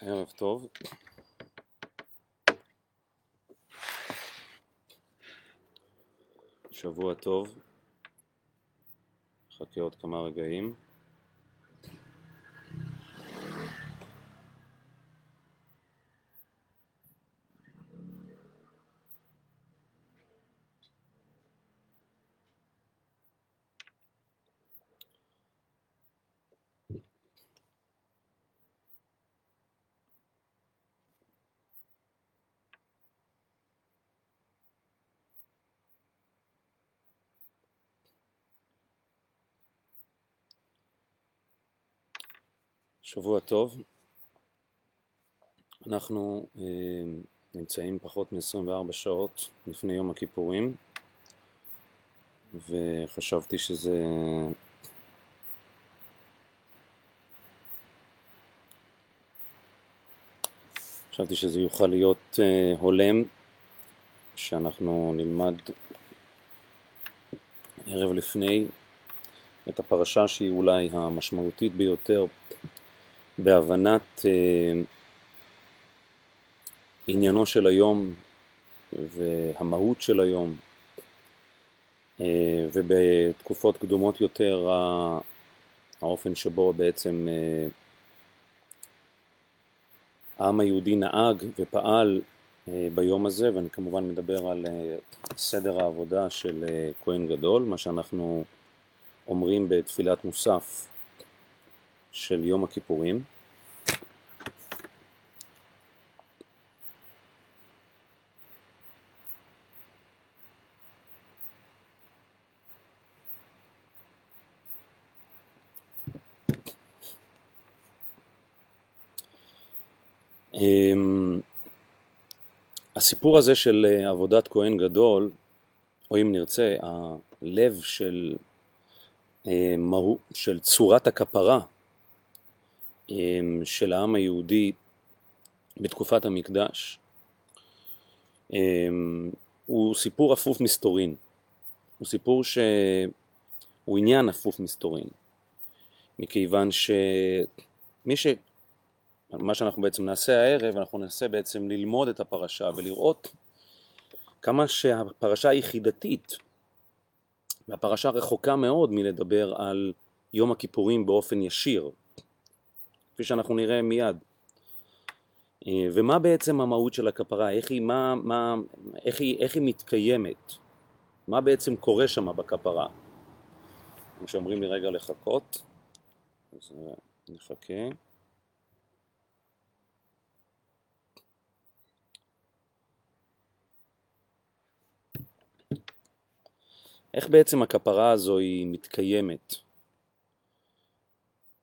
ערב טוב. שבוע טוב. נחכה עוד כמה רגעים. שבוע טוב. אנחנו אה, נמצאים פחות מ-24 שעות לפני יום הכיפורים וחשבתי שזה חשבתי שזה יוכל להיות אה, הולם שאנחנו נלמד ערב לפני את הפרשה שהיא אולי המשמעותית ביותר בהבנת אה, עניינו של היום והמהות של היום אה, ובתקופות קדומות יותר האופן שבו בעצם אה, העם היהודי נהג ופעל אה, ביום הזה ואני כמובן מדבר על אה, סדר העבודה של אה, כהן גדול, מה שאנחנו אומרים בתפילת מוסף של יום הכיפורים. אמ, הסיפור הזה של אה, עבודת כהן גדול, או אם נרצה, הלב של, אה, של צורת הכפרה של העם היהודי בתקופת המקדש, אמ, הוא סיפור אפוף מסתורין. הוא סיפור שהוא עניין אפוף מסתורין, מכיוון שמי ש... מה שאנחנו בעצם נעשה הערב, אנחנו ננסה בעצם ללמוד את הפרשה ולראות כמה שהפרשה היא חידתית, והפרשה רחוקה מאוד מלדבר על יום הכיפורים באופן ישיר, כפי שאנחנו נראה מיד. אה, ומה בעצם המהות של הכפרה, איך היא, מה, מה, איך היא, איך היא מתקיימת, מה בעצם קורה שם בכפרה. כמו שאומרים לי רגע לחכות, אז אה, נחכה. איך בעצם הכפרה הזו היא מתקיימת?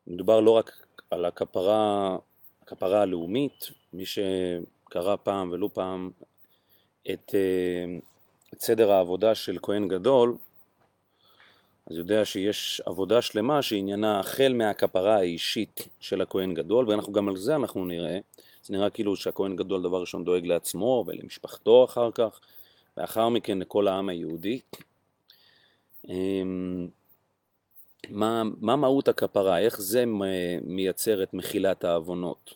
מדובר לא רק על הכפרה, הכפרה הלאומית, מי שקרא פעם ולו פעם את, אה, את סדר העבודה של כהן גדול, אז יודע שיש עבודה שלמה שעניינה החל מהכפרה האישית של הכהן גדול, ואנחנו גם על זה אנחנו נראה. זה נראה כאילו שהכהן גדול דבר ראשון דואג לעצמו ולמשפחתו אחר כך, ואחר מכן לכל העם היהודי. מה, מה מהות הכפרה, איך זה מייצר את מחילת העוונות.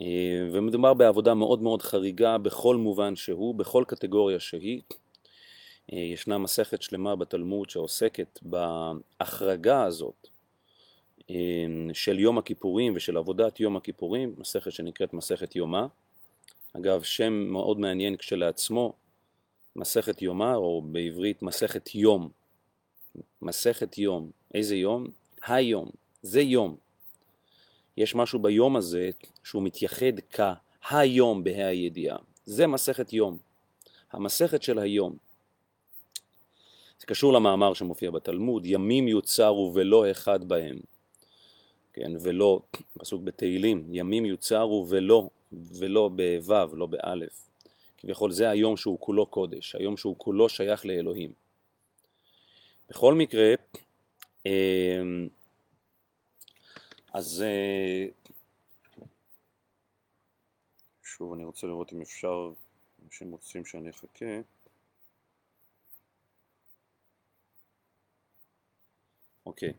אה, ומדובר בעבודה מאוד מאוד חריגה בכל מובן שהוא, בכל קטגוריה שהיא. אה, ישנה מסכת שלמה בתלמוד שעוסקת בהחרגה הזאת אה, של יום הכיפורים ושל עבודת יום הכיפורים, מסכת שנקראת מסכת יומא. אגב, שם מאוד מעניין כשלעצמו, מסכת יומא, או בעברית מסכת יום. מסכת יום. איזה יום? היום. זה יום. יש משהו ביום הזה שהוא מתייחד כהיום בה"א הידיעה. זה מסכת יום. המסכת של היום. זה קשור למאמר שמופיע בתלמוד, ימים יוצרו ולא אחד בהם. כן, ולא, פסוק בתהילים, ימים יוצרו ולא, ולא בו', לא באלף. כביכול זה היום שהוא כולו קודש, היום שהוא כולו שייך לאלוהים. בכל מקרה, אמ, אז אה, שוב אני רוצה לראות אם אפשר, אנשים רוצים שאני אחכה. אוקיי.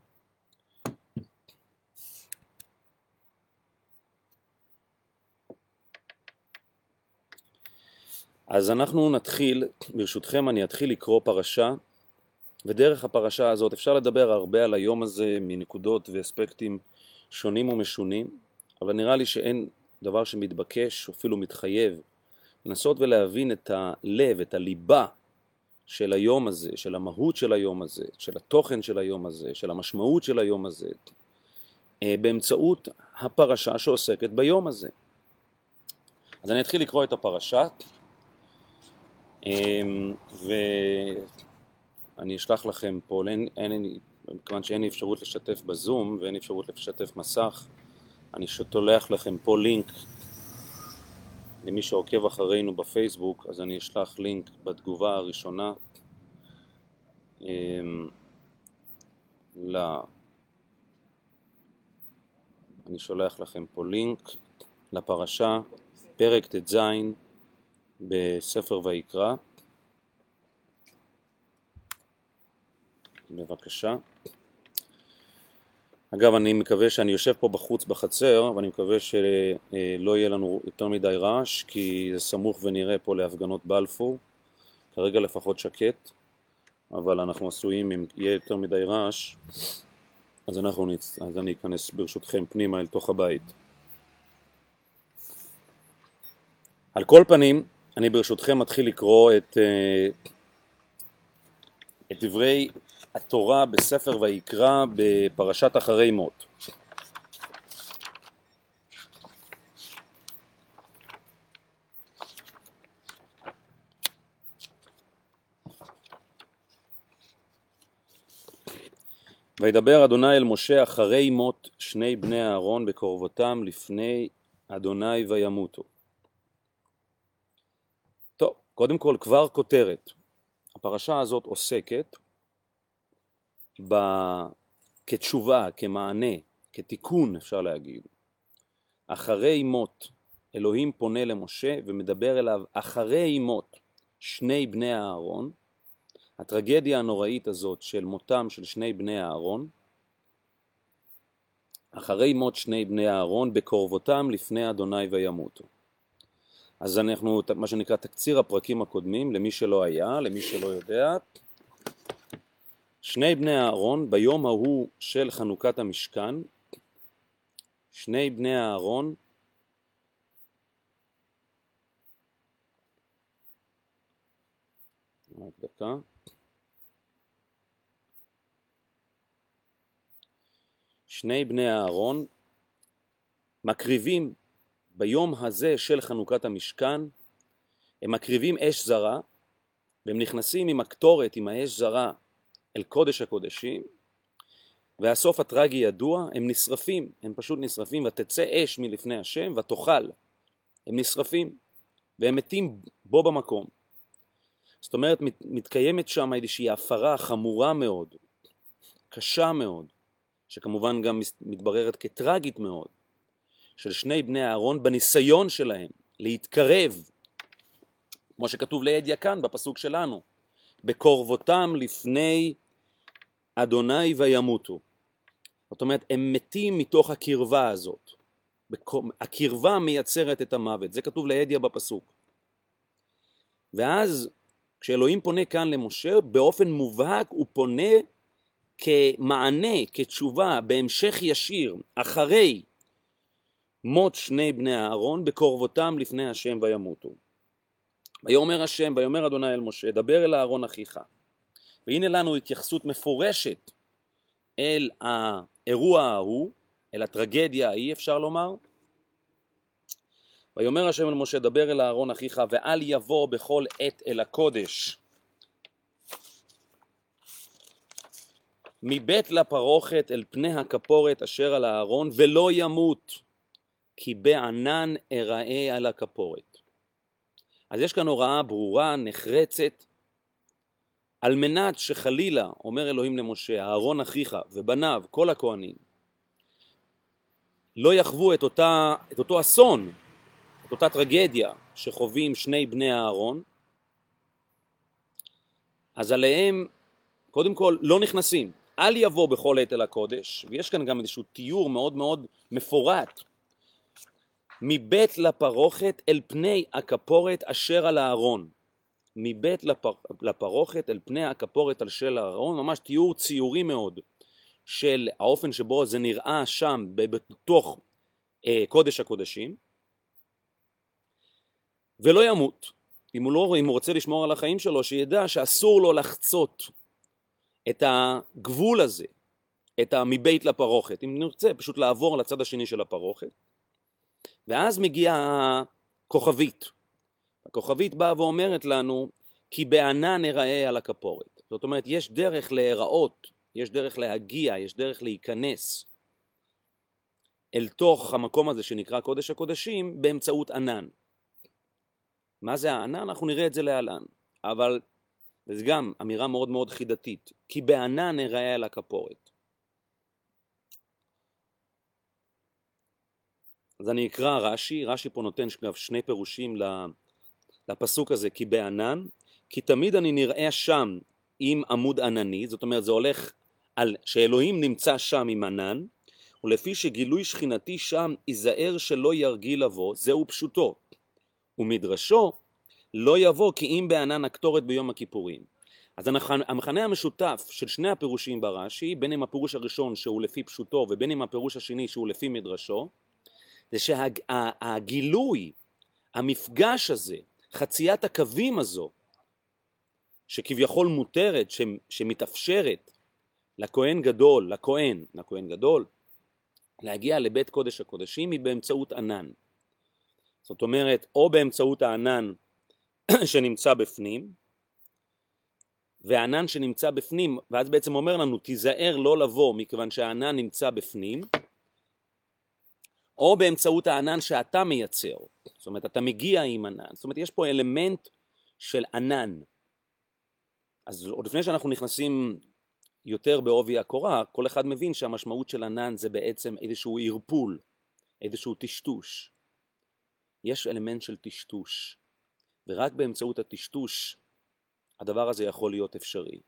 אז אנחנו נתחיל, ברשותכם אני אתחיל לקרוא פרשה. ודרך הפרשה הזאת אפשר לדבר הרבה על היום הזה מנקודות ואספקטים שונים ומשונים, אבל נראה לי שאין דבר שמתבקש, אפילו מתחייב, לנסות ולהבין את הלב, את הליבה של היום הזה, של המהות של היום הזה, של התוכן של היום הזה, של המשמעות של היום הזה, אה, באמצעות הפרשה שעוסקת ביום הזה. אז אני אתחיל לקרוא את הפרשה, אמ, ואני אשלח לכם פה, אין, אין, מכיוון שאין לי אפשרות לשתף בזום ואין לי אפשרות לשתף מסך, אני שולח לכם פה לינק למי שעוקב אחרינו בפייסבוק, אז אני אשלח לינק בתגובה הראשונה אמ, ל... אני שולח לכם פה לינק לפרשה, פרק ט"ז בספר ויקרא. בבקשה. אגב, אני מקווה שאני יושב פה בחוץ בחצר, ואני מקווה שלא יהיה לנו יותר מדי רעש, כי זה סמוך ונראה פה להפגנות בלפור. כרגע לפחות שקט, אבל אנחנו עשויים, אם יהיה יותר מדי רעש, אז, אנחנו, אז אני אכנס ברשותכם פנימה אל תוך הבית. על כל פנים, אני ברשותכם מתחיל לקרוא את, אה, את דברי התורה בספר ויקרא בפרשת אחרי מות. וידבר אדוני אל משה אחרי מות שני בני אהרון בקרבותם לפני אדוני וימותו. טוב, קודם כל כבר כותרת. הפרשה הזאת עוסקת ב... כתשובה, כמענה, כתיקון אפשר להגיד. אחרי מות אלוהים פונה למשה ומדבר אליו אחרי מות שני בני אהרון, הטרגדיה הנוראית הזאת של מותם של שני בני אהרון, אחרי מות שני בני אהרון בקרבותם לפני אדוני וימותו. אז אנחנו, מה שנקרא תקציר הפרקים הקודמים, למי שלא היה, למי שלא יודע, שני בני אהרון ביום ההוא של חנוכת המשכן, שני בני אהרון דקה. שני בני אהרון מקריבים ביום הזה של חנוכת המשכן, הם מקריבים אש זרה, והם נכנסים עם הקטורת, עם האש זרה, אל קודש הקודשים, והסוף הטרגי ידוע, הם נשרפים, הם פשוט נשרפים, ותצא אש מלפני השם ותאכל. הם נשרפים, והם מתים בו במקום. זאת אומרת, מתקיימת שם איזושהי הפרה חמורה מאוד, קשה מאוד, שכמובן גם מתבררת כטרגית מאוד, של שני בני אהרון בניסיון שלהם להתקרב, כמו שכתוב לידיה כאן בפסוק שלנו, בקורבותם לפני אדוני וימותו. זאת אומרת, הם מתים מתוך הקרבה הזאת. הקרבה מייצרת את המוות, זה כתוב לידיה בפסוק. ואז כשאלוהים פונה כאן למשה, באופן מובהק הוא פונה כמענה, כתשובה, בהמשך ישיר, אחרי מות שני בני אהרון, בקרבותם לפני השם וימותו. ויאמר השם, ויאמר אדוני אל משה, דבר אל אהרון אחיך. והנה לנו התייחסות מפורשת אל האירוע ההוא, אל הטרגדיה ההיא אפשר לומר. ויאמר השם אל משה, דבר אל אהרון אחיך, ואל יבוא בכל עת אל הקודש. מבית לפרוכת אל פני הכפורת אשר על הארון, ולא ימות, כי בענן אראה על הכפורת. אז יש כאן הוראה ברורה, נחרצת, על מנת שחלילה, אומר אלוהים למשה, אהרון אחיך ובניו, כל הכהנים, לא יחוו את, אותה, את אותו אסון, את אותה טרגדיה שחווים שני בני אהרון, אז עליהם קודם כל לא נכנסים, אל יבוא בכל עת אל הקודש, ויש כאן גם איזשהו תיאור מאוד מאוד מפורט מבית לפרוכת אל פני הכפורת אשר על הארון. מבית לפר... לפרוכת אל פני הכפורת על של הארון, ממש תיאור ציורי מאוד של האופן שבו זה נראה שם בתוך אה, קודש הקודשים, ולא ימות. אם הוא, לא, אם הוא רוצה לשמור על החיים שלו, שידע שאסור לו לחצות את הגבול הזה, את המבית לפרוכת. אם נרצה, פשוט לעבור לצד השני של הפרוכת. ואז מגיעה הכוכבית. הכוכבית באה ואומרת לנו, כי בענן נראה על הכפורת. זאת אומרת, יש דרך להיראות, יש דרך להגיע, יש דרך להיכנס אל תוך המקום הזה שנקרא קודש הקודשים באמצעות ענן. מה זה הענן? אנחנו נראה את זה להלן. אבל זה גם אמירה מאוד מאוד חידתית. כי בענן נראה על הכפורת. אז אני אקרא רש"י, רש"י פה נותן שני פירושים לפסוק הזה, כי בענן, כי תמיד אני נראה שם עם עמוד ענני, זאת אומרת זה הולך על שאלוהים נמצא שם עם ענן, ולפי שגילוי שכינתי שם ייזהר שלא ירגיל לבוא, זהו פשוטו. ומדרשו לא יבוא כי אם בענן הקטורת ביום הכיפורים. אז המכנה המשותף של שני הפירושים ברש"י, בין אם הפירוש הראשון שהוא לפי פשוטו ובין אם הפירוש השני שהוא לפי מדרשו, זה שהגילוי, המפגש הזה, חציית הקווים הזו, שכביכול מותרת, שמתאפשרת לכהן גדול, לכהן, לכהן גדול, להגיע לבית קודש הקודשים היא באמצעות ענן. זאת אומרת, או באמצעות הענן שנמצא בפנים, והענן שנמצא בפנים, ואז בעצם אומר לנו, תיזהר לא לבוא מכיוון שהענן נמצא בפנים, או באמצעות הענן שאתה מייצר, זאת אומרת אתה מגיע עם ענן, זאת אומרת יש פה אלמנט של ענן. אז עוד לפני שאנחנו נכנסים יותר בעובי הקורה, כל אחד מבין שהמשמעות של ענן זה בעצם איזשהו ערפול, איזשהו טשטוש. יש אלמנט של טשטוש, ורק באמצעות הטשטוש הדבר הזה יכול להיות אפשרי.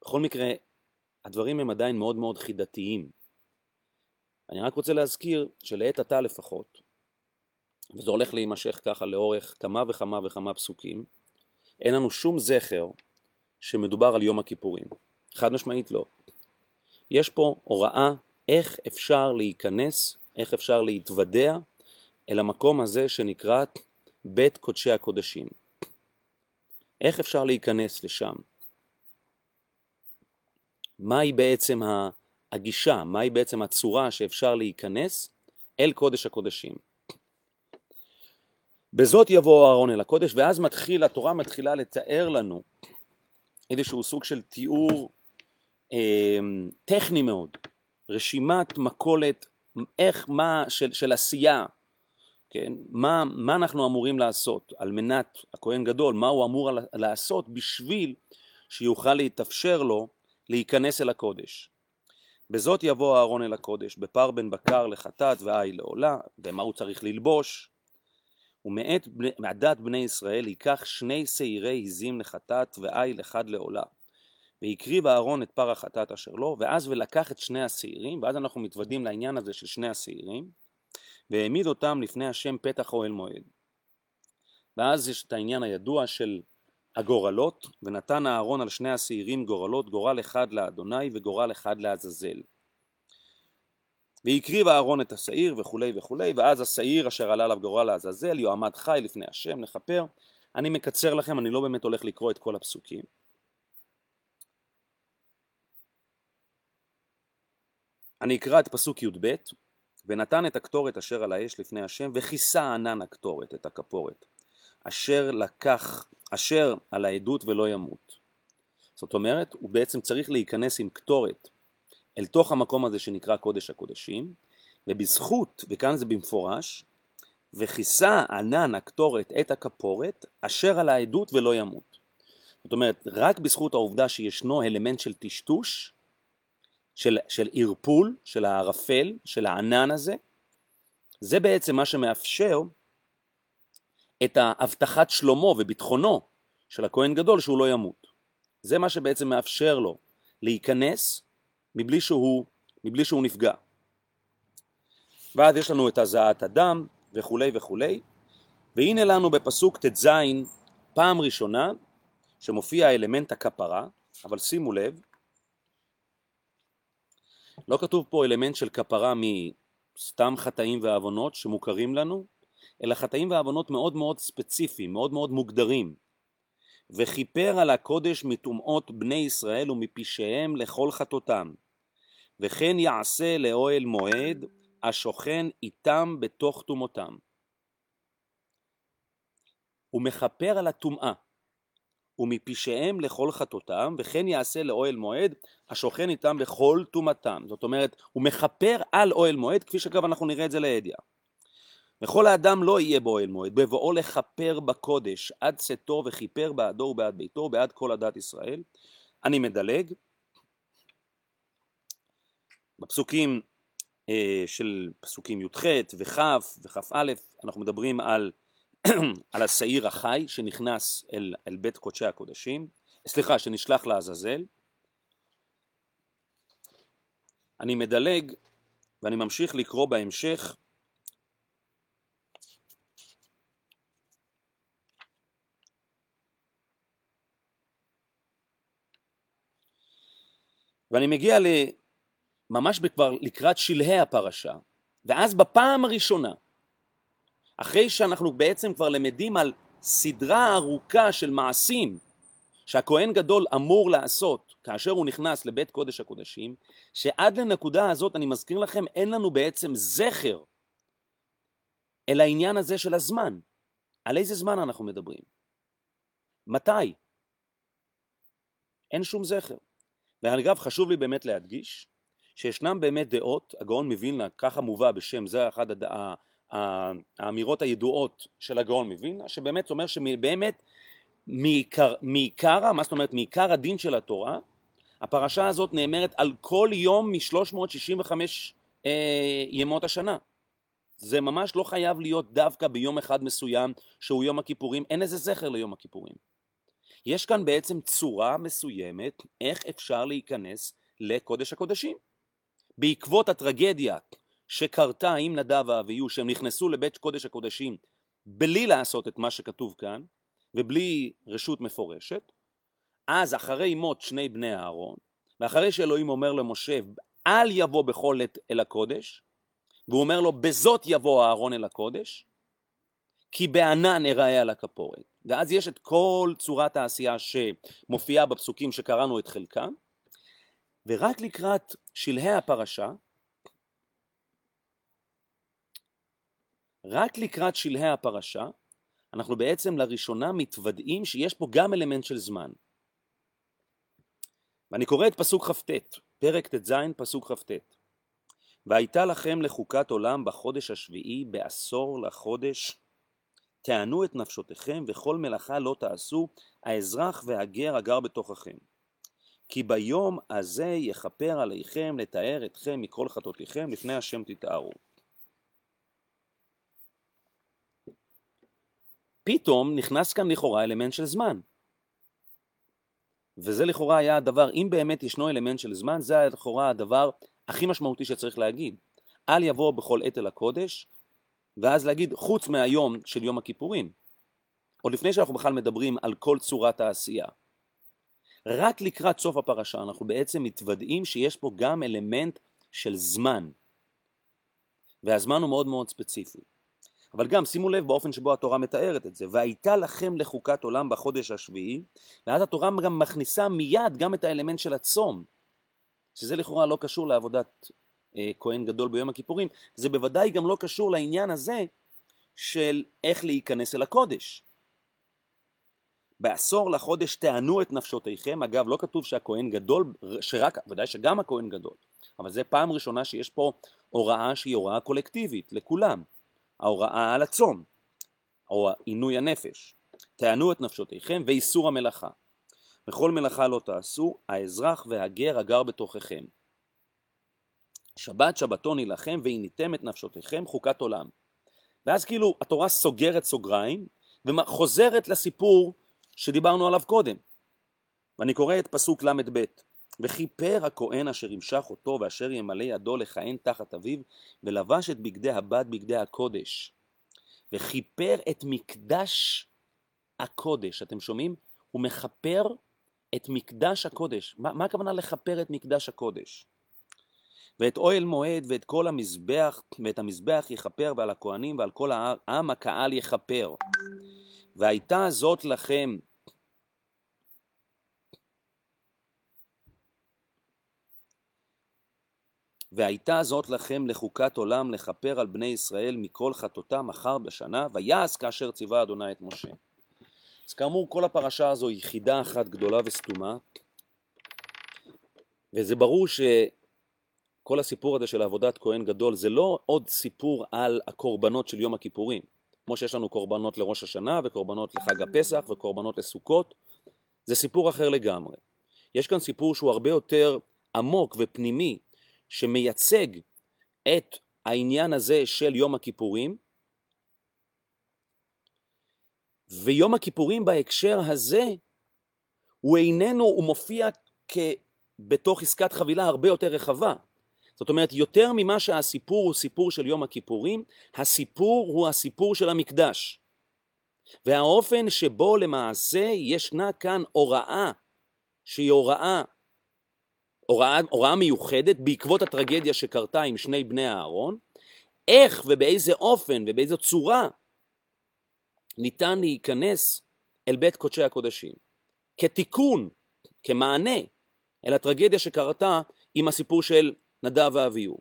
בכל מקרה, הדברים הם עדיין מאוד מאוד חידתיים. אני רק רוצה להזכיר שלעת עתה לפחות, וזה הולך להימשך ככה לאורך כמה וכמה וכמה פסוקים, אין לנו שום זכר שמדובר על יום הכיפורים. חד משמעית לא. יש פה הוראה איך אפשר להיכנס, איך אפשר להתוודע אל המקום הזה שנקרא בית קודשי הקודשים. איך אפשר להיכנס לשם? מהי בעצם הגישה, מהי בעצם הצורה שאפשר להיכנס אל קודש הקודשים? בזאת יבוא אהרון אל הקודש, ואז מתחיל, התורה מתחילה לתאר לנו איזשהו סוג של תיאור אה, טכני מאוד, רשימת מכולת, איך, מה, של, של עשייה, כן, מה, מה אנחנו אמורים לעשות על מנת, הכהן גדול, מה הוא אמור לעשות בשביל שיוכל להתאפשר לו להיכנס אל הקודש. בזאת יבוא אהרון אל הקודש, בפר בן בקר לחטאת ועי לעולה, ומה הוא צריך ללבוש, ומעת מעדת בני ישראל ייקח שני שעירי עזים לחטאת ועיל אחד לעולה. והקריב אהרון את פר החטאת אשר לו, ואז ולקח את שני השעירים, ואז אנחנו מתוודים לעניין הזה של שני השעירים, והעמיד אותם לפני השם פתח אוהל מועד. ואז יש את העניין הידוע של הגורלות, ונתן אהרון על שני השעירים גורלות, גורל אחד לאדוני וגורל אחד לעזאזל. והקריב אהרון את השעיר וכולי וכולי, ואז השעיר אשר עלה עליו גורל לעזאזל יועמד חי לפני השם לכפר. אני מקצר לכם, אני לא באמת הולך לקרוא את כל הפסוקים. אני אקרא את פסוק י"ב, ונתן את הקטורת אשר על האש לפני השם, וכיסה ענן הקטורת את הכפורת, אשר לקח, אשר על העדות ולא ימות. זאת אומרת, הוא בעצם צריך להיכנס עם קטורת אל תוך המקום הזה שנקרא קודש הקודשים, ובזכות, וכאן זה במפורש, וכיסה ענן הקטורת את הכפורת, אשר על העדות ולא ימות. זאת אומרת, רק בזכות העובדה שישנו אלמנט של טשטוש, של, של ערפול, של הערפל, של הענן הזה, זה בעצם מה שמאפשר את ההבטחת שלומו וביטחונו של הכהן גדול שהוא לא ימות. זה מה שבעצם מאפשר לו להיכנס מבלי שהוא, מבלי שהוא נפגע. ואז יש לנו את הזעת הדם וכולי וכולי, והנה לנו בפסוק ט"ז פעם ראשונה שמופיע אלמנט הכפרה, אבל שימו לב, לא כתוב פה אלמנט של כפרה מסתם חטאים ועוונות שמוכרים לנו, אלא חטאים ועוונות מאוד מאוד ספציפיים, מאוד מאוד מוגדרים. וכיפר על הקודש מטומאות בני ישראל ומפשעיהם לכל חטאותם. וכן יעשה לאוהל מועד השוכן איתם בתוך טומאותם. הוא מכפר על הטומאה, ומפשעיהם לכל חטאותם, וכן יעשה לאוהל מועד השוכן איתם בכל טומאתם. זאת אומרת, הוא מכפר על אוהל מועד, כפי שכבר אנחנו נראה את זה לידיעה. וכל האדם לא יהיה באוהל מועד, בבואו לכפר בקודש עד צאתו וכיפר בעדו ובעד ביתו ובעד כל עדת ישראל. אני מדלג. בפסוקים אה, של פסוקים י"ח וכ' וכ"א אנחנו מדברים על, על השעיר החי שנכנס אל, אל בית קודשי הקודשים, סליחה, שנשלח לעזאזל. אני מדלג ואני ממשיך לקרוא בהמשך ואני מגיע ממש כבר לקראת שלהי הפרשה, ואז בפעם הראשונה, אחרי שאנחנו בעצם כבר למדים על סדרה ארוכה של מעשים שהכהן גדול אמור לעשות כאשר הוא נכנס לבית קודש הקודשים, שעד לנקודה הזאת, אני מזכיר לכם, אין לנו בעצם זכר אל העניין הזה של הזמן. על איזה זמן אנחנו מדברים? מתי? אין שום זכר. ואגב, חשוב לי באמת להדגיש שישנם באמת דעות, הגאון מווילנה, ככה מובא בשם, זה אחת הד... האמירות הידועות של הגאון מווילנה, שבאמת אומר שבאמת מעיקר, מעיקר, מה זאת אומרת, מעיקר הדין של התורה, הפרשה הזאת נאמרת על כל יום מ-365 אה, ימות השנה. זה ממש לא חייב להיות דווקא ביום אחד מסוים שהוא יום הכיפורים, אין איזה זכר ליום הכיפורים. יש כאן בעצם צורה מסוימת איך אפשר להיכנס לקודש הקודשים. בעקבות הטרגדיה שקרתה עם נדב ואביהו, שהם נכנסו לבית קודש הקודשים בלי לעשות את מה שכתוב כאן, ובלי רשות מפורשת, אז אחרי מות שני בני אהרון, ואחרי שאלוהים אומר למשה, אל יבוא בכל עת אל הקודש, והוא אומר לו, בזאת יבוא אהרון אל הקודש, כי בענן אראה על הכפורת. ואז יש את כל צורת העשייה שמופיעה בפסוקים שקראנו את חלקם, ורק לקראת שלהי הפרשה, רק לקראת שלהי הפרשה, אנחנו בעצם לראשונה מתוודעים שיש פה גם אלמנט של זמן. ואני קורא את פסוק כ"ט, פרק ט"ז, פסוק כ"ט. והייתה לכם לחוקת עולם בחודש השביעי, בעשור לחודש, תענו את נפשותיכם, וכל מלאכה לא תעשו, האזרח והגר הגר בתוככם. כי ביום הזה יכפר עליכם לתאר אתכם מכל חטאותיכם, לפני השם תתארו. פתאום נכנס כאן לכאורה אלמנט של זמן. וזה לכאורה היה הדבר, אם באמת ישנו אלמנט של זמן, זה היה לכאורה הדבר הכי משמעותי שצריך להגיד. אל יבוא בכל עת אל הקודש, ואז להגיד חוץ מהיום של יום הכיפורים. עוד לפני שאנחנו בכלל מדברים על כל צורת העשייה. רק לקראת סוף הפרשה אנחנו בעצם מתוודעים שיש פה גם אלמנט של זמן. והזמן הוא מאוד מאוד ספציפי. אבל גם שימו לב באופן שבו התורה מתארת את זה, והייתה לכם לחוקת עולם בחודש השביעי, ואז התורה גם מכניסה מיד גם את האלמנט של הצום, שזה לכאורה לא קשור לעבודת כהן גדול ביום הכיפורים, זה בוודאי גם לא קשור לעניין הזה של איך להיכנס אל הקודש. בעשור לחודש תענו את נפשותיכם, אגב לא כתוב שהכהן גדול, שרק, ודאי שגם הכהן גדול, אבל זה פעם ראשונה שיש פה הוראה שהיא הוראה קולקטיבית לכולם, ההוראה על הצום, או עינוי הנפש, תענו את נפשותיכם ואיסור המלאכה, וכל מלאכה לא תעשו, האזרח והגר הגר בתוככם. שבת שבתון יילחם ועיניתם את נפשותיכם חוקת עולם. ואז כאילו התורה סוגרת סוגריים וחוזרת לסיפור שדיברנו עליו קודם. ואני קורא את פסוק ל"ב: וכיפר הכהן אשר ימשך אותו ואשר ימלא ידו לכהן תחת אביו ולבש את בגדי הבד בגדי הקודש וכיפר את מקדש הקודש. אתם שומעים? הוא מכפר את מקדש הקודש. מה, מה הכוונה לכפר את מקדש הקודש? ואת אוהל מועד ואת כל המזבח, ואת המזבח יכפר ועל הכהנים ועל כל העם הקהל יכפר. והייתה זאת לכם והייתה זאת לכם לחוקת עולם לכפר על בני ישראל מכל חטאותם אחר בשנה, ויעש כאשר ציווה אדוני את משה. אז כאמור, כל הפרשה הזו היא חידה אחת גדולה וסתומה, וזה ברור שכל הסיפור הזה של עבודת כהן גדול זה לא עוד סיפור על הקורבנות של יום הכיפורים, כמו שיש לנו קורבנות לראש השנה וקורבנות לחג הפסח וקורבנות לסוכות, זה סיפור אחר לגמרי. יש כאן סיפור שהוא הרבה יותר עמוק ופנימי, שמייצג את העניין הזה של יום הכיפורים, ויום הכיפורים בהקשר הזה הוא איננו, הוא מופיע כ... בתוך עסקת חבילה הרבה יותר רחבה. זאת אומרת, יותר ממה שהסיפור הוא סיפור של יום הכיפורים, הסיפור הוא הסיפור של המקדש. והאופן שבו למעשה ישנה כאן הוראה, שהיא הוראה, הוראה, הוראה מיוחדת בעקבות הטרגדיה שקרתה עם שני בני אהרון, איך ובאיזה אופן ובאיזו צורה ניתן להיכנס אל בית קודשי הקודשים, כתיקון, כמענה אל הטרגדיה שקרתה עם הסיפור של נדב ואביהו.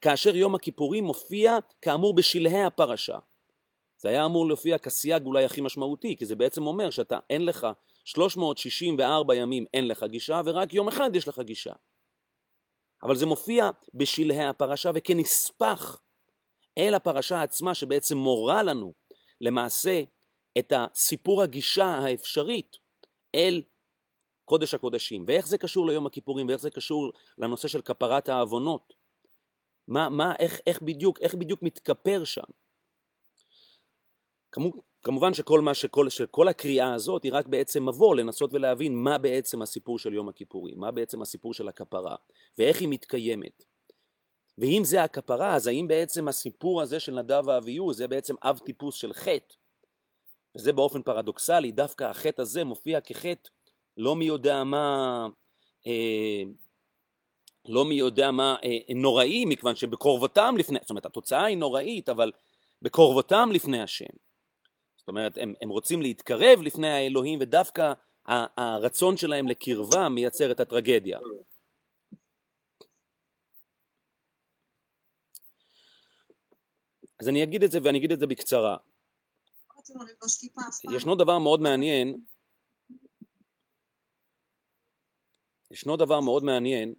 כאשר יום הכיפורים מופיע כאמור בשלהי הפרשה. זה היה אמור להופיע כסייג אולי הכי משמעותי, כי זה בעצם אומר שאתה אין לך 364 ימים אין לך גישה, ורק יום אחד יש לך גישה. אבל זה מופיע בשלהי הפרשה וכנספח אל הפרשה עצמה שבעצם מורה לנו למעשה את הסיפור הגישה האפשרית אל קודש הקודשים. ואיך זה קשור ליום הכיפורים ואיך זה קשור לנושא של כפרת העוונות. מה, מה, איך, איך בדיוק, איך בדיוק מתכפר שם. כמובן שכל מה שכל, שכל הקריאה הזאת היא רק בעצם מבוא לנסות ולהבין מה בעצם הסיפור של יום הכיפורים, מה בעצם הסיפור של הכפרה ואיך היא מתקיימת. ואם זה הכפרה, אז האם בעצם הסיפור הזה של נדב ואביהו זה בעצם אב טיפוס של חטא? וזה באופן פרדוקסלי, דווקא החטא הזה מופיע כחטא לא מי יודע מה, אה, לא מי יודע מה אה, נוראי, מכיוון שבקרבתם לפני, זאת אומרת התוצאה היא נוראית, אבל בקרבתם לפני השם. זאת אומרת, הם, הם רוצים להתקרב לפני האלוהים, ודווקא הרצון שלהם לקרבה מייצר את הטרגדיה. אז אני אגיד את זה ואני אגיד את זה בקצרה. ישנו דבר מאוד מעניין, ישנו דבר מאוד מעניין,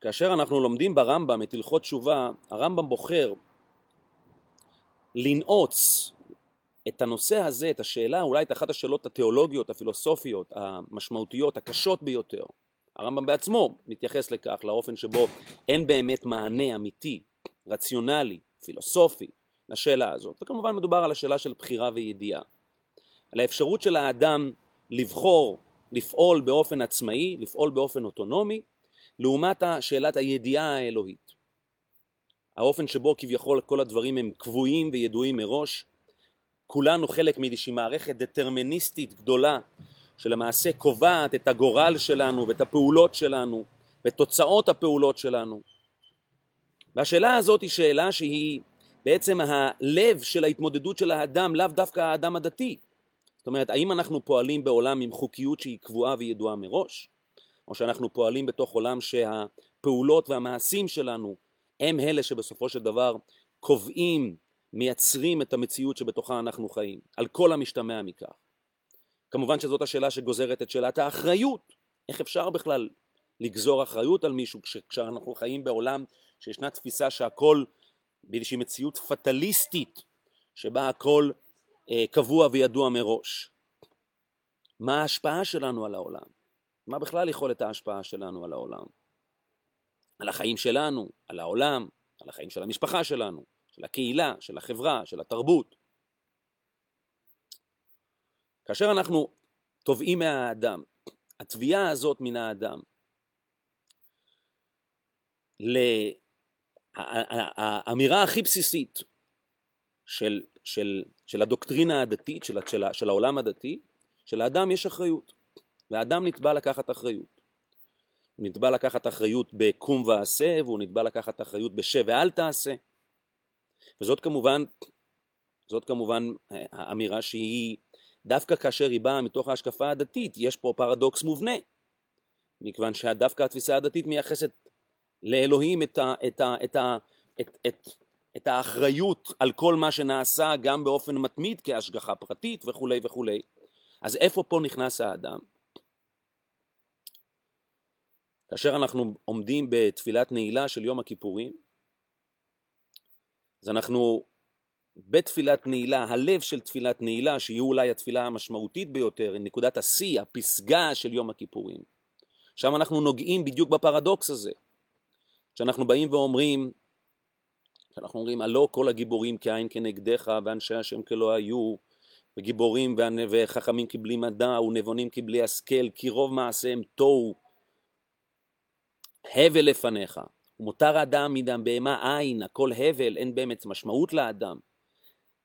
כאשר אנחנו לומדים ברמב"ם את הלכות תשובה, הרמב"ם בוחר לנעוץ את הנושא הזה, את השאלה, אולי את אחת השאלות התיאולוגיות, הפילוסופיות, המשמעותיות, הקשות ביותר. הרמב"ם בעצמו מתייחס לכך, לאופן שבו אין באמת מענה אמיתי, רציונלי, פילוסופי, לשאלה הזאת. וכמובן מדובר על השאלה של בחירה וידיעה. על האפשרות של האדם לבחור, לפעול באופן עצמאי, לפעול באופן אוטונומי, לעומת שאלת הידיעה האלוהית. האופן שבו כביכול כל הדברים הם קבועים וידועים מראש. כולנו חלק מאיזושהי מערכת דטרמיניסטית גדולה שלמעשה קובעת את הגורל שלנו ואת הפעולות שלנו ואת תוצאות הפעולות שלנו. והשאלה הזאת היא שאלה שהיא בעצם הלב של ההתמודדות של האדם, לאו דווקא האדם הדתי. אומרת, האם אנחנו פועלים בעולם עם חוקיות שהיא קבועה וידועה מראש, או שאנחנו פועלים בתוך עולם שהפעולות והמעשים שלנו הם אלה שבסופו של דבר קובעים, מייצרים את המציאות שבתוכה אנחנו חיים, על כל המשתמע מכך. כמובן שזאת השאלה שגוזרת את שאלת האחריות. איך אפשר בכלל לגזור אחריות על מישהו כשאנחנו חיים בעולם שישנה תפיסה שהכל באיזושהי מציאות פטליסטית שבה הכל קבוע וידוע מראש. מה ההשפעה שלנו על העולם? מה בכלל יכולת ההשפעה שלנו על העולם? על החיים שלנו, על העולם, על החיים של המשפחה שלנו, של הקהילה, של החברה, של התרבות. כאשר אנחנו תובעים מהאדם, התביעה הזאת מן האדם, האמירה הכי בסיסית של, של, של הדוקטרינה הדתית, של, של, של העולם הדתי, שלאדם יש אחריות, והאדם נתבע לקחת אחריות. הוא נתבע לקחת אחריות בקום ועשה, והוא נתבע לקחת אחריות בשב ואל תעשה. וזאת כמובן, זאת כמובן האמירה שהיא, דווקא כאשר היא באה מתוך ההשקפה הדתית, יש פה פרדוקס מובנה, מכיוון שדווקא התפיסה הדתית מייחסת לאלוהים את, ה, את, ה, את, ה, את, את, את האחריות על כל מה שנעשה גם באופן מתמיד כהשגחה פרטית וכולי וכולי. אז איפה פה נכנס האדם? כאשר אנחנו עומדים בתפילת נעילה של יום הכיפורים, אז אנחנו בתפילת נעילה, הלב של תפילת נעילה, שהיא אולי התפילה המשמעותית ביותר, נקודת השיא, הפסגה של יום הכיפורים. שם אנחנו נוגעים בדיוק בפרדוקס הזה. כשאנחנו באים ואומרים, כשאנחנו אומרים, הלא כל הגיבורים כעין כנגדך ואנשי השם כלא היו, וגיבורים וחכמים כבלי מדע ונבונים כבלי השכל, כי רוב מעשיהם תוהו, הבל לפניך, ומותר אדם מדם בהמה עין, הכל הבל, אין באמת משמעות לאדם.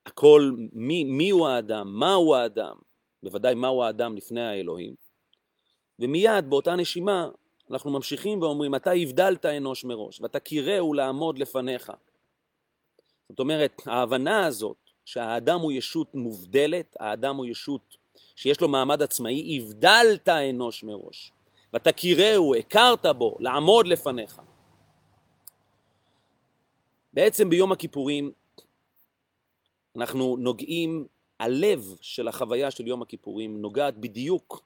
הכל, מי, מי הוא האדם, מהו האדם, בוודאי מהו האדם לפני האלוהים. ומיד באותה נשימה אנחנו ממשיכים ואומרים, אתה הבדלת אנוש מראש, ואתה קיראו לעמוד לפניך. זאת אומרת, ההבנה הזאת שהאדם הוא ישות מובדלת, האדם הוא ישות שיש לו מעמד עצמאי, הבדלת אנוש מראש, ואתה קיראו, הכרת בו, לעמוד לפניך. בעצם ביום הכיפורים אנחנו נוגעים, הלב של החוויה של יום הכיפורים נוגעת בדיוק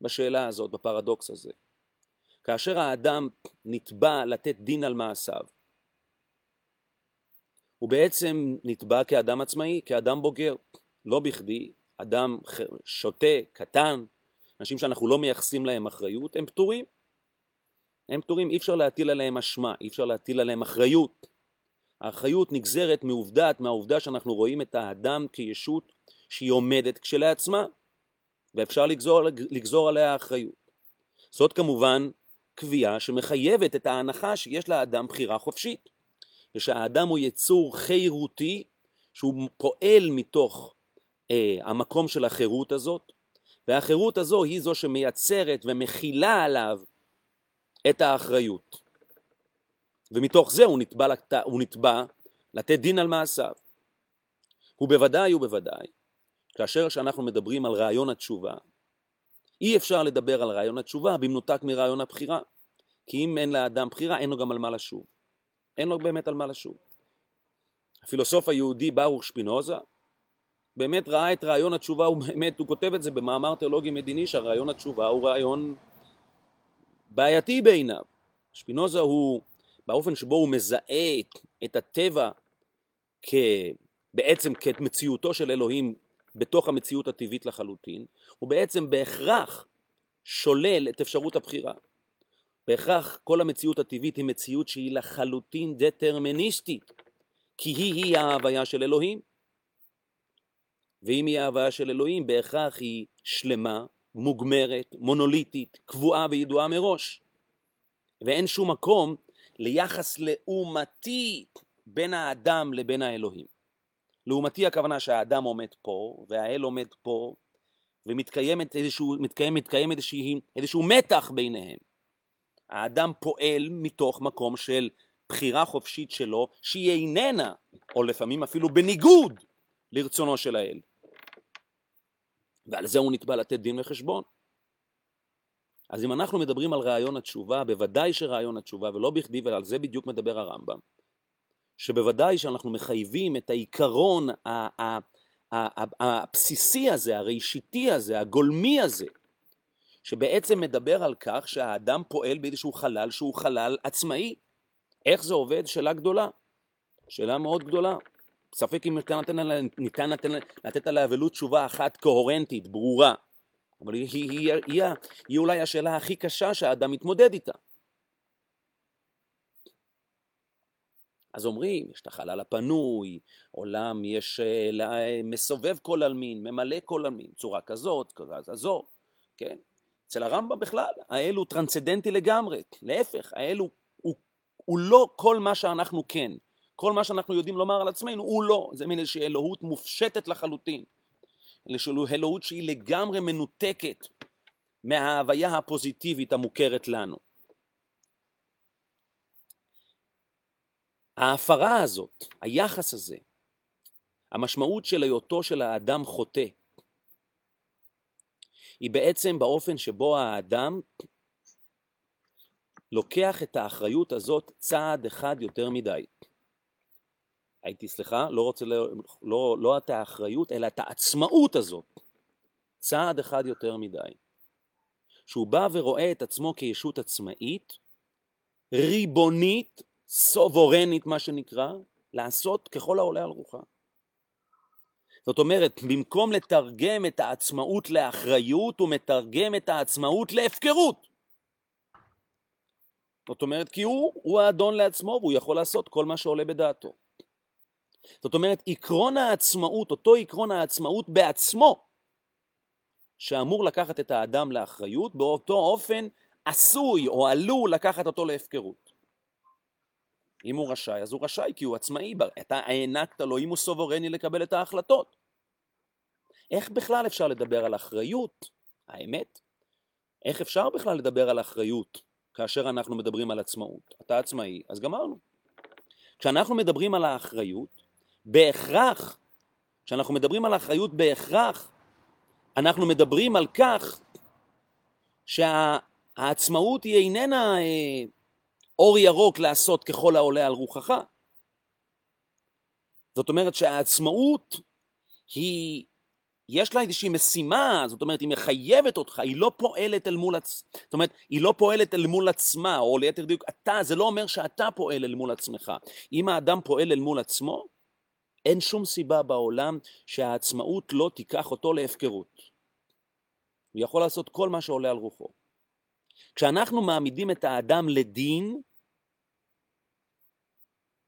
בשאלה הזאת, בפרדוקס הזה. כאשר האדם נתבע לתת דין על מעשיו, הוא בעצם נתבע כאדם עצמאי, כאדם בוגר. לא בכדי, אדם שוטה, קטן, אנשים שאנחנו לא מייחסים להם אחריות, הם פטורים. הם פטורים, אי אפשר להטיל עליהם אשמה, אי אפשר להטיל עליהם אחריות. האחריות נגזרת מעובדת, מהעובדה שאנחנו רואים את האדם כישות שהיא עומדת כשלעצמה, ואפשר לגזור, לגזור עליה אחריות. זאת כמובן קביעה שמחייבת את ההנחה שיש לאדם בחירה חופשית, ושהאדם הוא יצור חירותי שהוא פועל מתוך אה, המקום של החירות הזאת, והחירות הזו היא זו שמייצרת ומכילה עליו את האחריות. ומתוך זה הוא נתבע, לת... הוא נתבע לתת דין על מעשיו. ובוודאי ובוודאי, כאשר שאנחנו מדברים על רעיון התשובה, אי אפשר לדבר על רעיון התשובה במנותק מרעיון הבחירה. כי אם אין לאדם בחירה, אין לו גם על מה לשוב. אין לו באמת על מה לשוב. הפילוסוף היהודי ברוך שפינוזה באמת ראה את רעיון התשובה, הוא באמת, הוא כותב את זה במאמר תיאולוגי מדיני, שהרעיון התשובה הוא רעיון בעייתי בעיניו. שפינוזה הוא, באופן שבו הוא מזהה את הטבע כ... בעצם כמציאותו של אלוהים בתוך המציאות הטבעית לחלוטין, הוא בעצם בהכרח שולל את אפשרות הבחירה. בהכרח כל המציאות הטבעית היא מציאות שהיא לחלוטין דטרמיניסטית, כי היא-היא ההוויה של אלוהים. ואם היא ההוויה של אלוהים, בהכרח היא שלמה, מוגמרת, מונוליטית, קבועה וידועה מראש. ואין שום מקום ליחס לעומתי בין האדם לבין האלוהים. לעומתי הכוונה שהאדם עומד פה, והאל עומד פה, ומתקיים איזשהו, מתקיים, מתקיים איזשהו, איזשהו מתח ביניהם. האדם פועל מתוך מקום של בחירה חופשית שלו, שהיא איננה, או לפעמים אפילו בניגוד לרצונו של האל. ועל זה הוא נתבע לתת דין וחשבון. אז אם אנחנו מדברים על רעיון התשובה, בוודאי שרעיון התשובה, ולא בכדי, ועל זה בדיוק מדבר הרמב"ם, שבוודאי שאנחנו מחייבים את העיקרון הבסיסי הזה, הראשיתי הזה, הגולמי הזה, שבעצם מדבר על כך שהאדם פועל באיזשהו חלל שהוא חלל עצמאי. איך זה עובד? שאלה גדולה. שאלה מאוד גדולה. ספק אם ניתן, ניתן, ניתן לתת עליה ולו תשובה אחת קוהרנטית, ברורה. אבל היא, היא, היא, היא, היא, היא אולי השאלה הכי קשה שהאדם מתמודד איתה. אז אומרים, יש את החלל הפנוי, עולם יש uh, מסובב כל עלמין, ממלא כל עלמין, צורה כזאת, כזאת, כן? אצל הרמב"ם בכלל, האל הוא טרנסצדנטי לגמרי, להפך, האל הוא, הוא, הוא לא כל מה שאנחנו כן. כל מה שאנחנו יודעים לומר על עצמנו הוא לא, זה מין איזושהי אלוהות מופשטת לחלוטין. איזושהי אלוהות שהיא לגמרי מנותקת מההוויה הפוזיטיבית המוכרת לנו. ההפרה הזאת, היחס הזה, המשמעות של היותו של האדם חוטא, היא בעצם באופן שבו האדם לוקח את האחריות הזאת צעד אחד יותר מדי. הייתי, סליחה, לא רוצה, לא, לא, לא את האחריות, אלא את העצמאות הזאת, צעד אחד יותר מדי. שהוא בא ורואה את עצמו כישות עצמאית, ריבונית, סוברנית מה שנקרא, לעשות ככל העולה על רוחה. זאת אומרת, במקום לתרגם את העצמאות לאחריות, הוא מתרגם את העצמאות להפקרות. זאת אומרת, כי הוא, הוא האדון לעצמו והוא יכול לעשות כל מה שעולה בדעתו. זאת אומרת, עקרון העצמאות, אותו עקרון העצמאות בעצמו, שאמור לקחת את האדם לאחריות, באותו אופן עשוי או עלול לקחת אותו להפקרות. אם הוא רשאי, אז הוא רשאי, כי הוא עצמאי, אתה הענקת לו, אם הוא סוברני לקבל את ההחלטות. איך בכלל אפשר לדבר על אחריות? האמת, איך אפשר בכלל לדבר על אחריות כאשר אנחנו מדברים על עצמאות? אתה עצמאי, אז גמרנו. כשאנחנו מדברים על האחריות, בהכרח, כשאנחנו מדברים על אחריות בהכרח, אנחנו מדברים על כך שהעצמאות היא איננה אה, אור ירוק לעשות ככל העולה על רוחך. זאת אומרת שהעצמאות היא, יש לה איזושהי משימה, זאת אומרת היא מחייבת אותך, היא לא פועלת אל מול עצ... זאת אומרת, היא לא פועלת אל מול עצמה, או ליתר דיוק, אתה, זה לא אומר שאתה פועל אל מול עצמך. אם האדם פועל אל מול עצמו, אין שום סיבה בעולם שהעצמאות לא תיקח אותו להפקרות. הוא יכול לעשות כל מה שעולה על רוחו. כשאנחנו מעמידים את האדם לדין,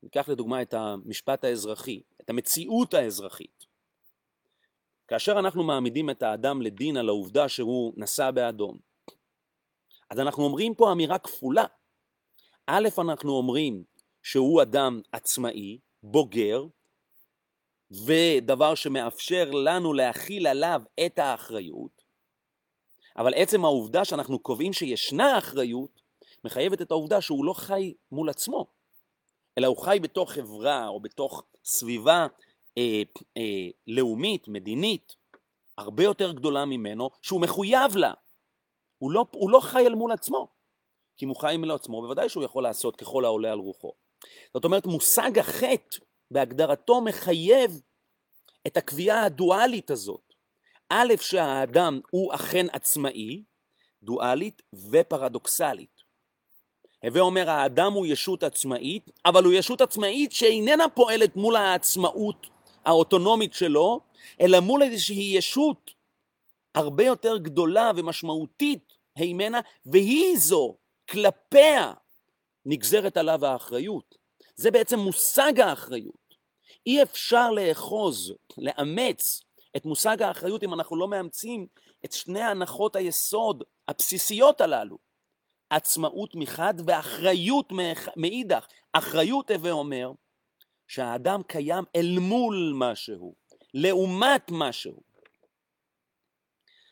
ניקח לדוגמה את המשפט האזרחי, את המציאות האזרחית. כאשר אנחנו מעמידים את האדם לדין על העובדה שהוא נסע באדום, אז אנחנו אומרים פה אמירה כפולה. א', אנחנו אומרים שהוא אדם עצמאי, בוגר, ודבר שמאפשר לנו להכיל עליו את האחריות, אבל עצם העובדה שאנחנו קובעים שישנה אחריות, מחייבת את העובדה שהוא לא חי מול עצמו, אלא הוא חי בתוך חברה או בתוך סביבה אה, אה, לאומית, מדינית, הרבה יותר גדולה ממנו, שהוא מחויב לה. הוא לא, הוא לא חי אל מול עצמו. כי אם הוא חי מול עצמו, בוודאי שהוא יכול לעשות ככל העולה על רוחו. זאת אומרת, מושג החטא בהגדרתו מחייב את הקביעה הדואלית הזאת. א', שהאדם הוא אכן עצמאי, דואלית ופרדוקסלית. הווה אומר, האדם הוא ישות עצמאית, אבל הוא ישות עצמאית שאיננה פועלת מול העצמאות האוטונומית שלו, אלא מול איזושהי ישות הרבה יותר גדולה ומשמעותית הימנה, והיא זו, כלפיה, נגזרת עליו האחריות. זה בעצם מושג האחריות. אי אפשר לאחוז, לאמץ את מושג האחריות אם אנחנו לא מאמצים את שני הנחות היסוד הבסיסיות הללו. עצמאות מחד ואחריות מאידך. אחריות הווה אומר שהאדם קיים אל מול משהו, לעומת משהו.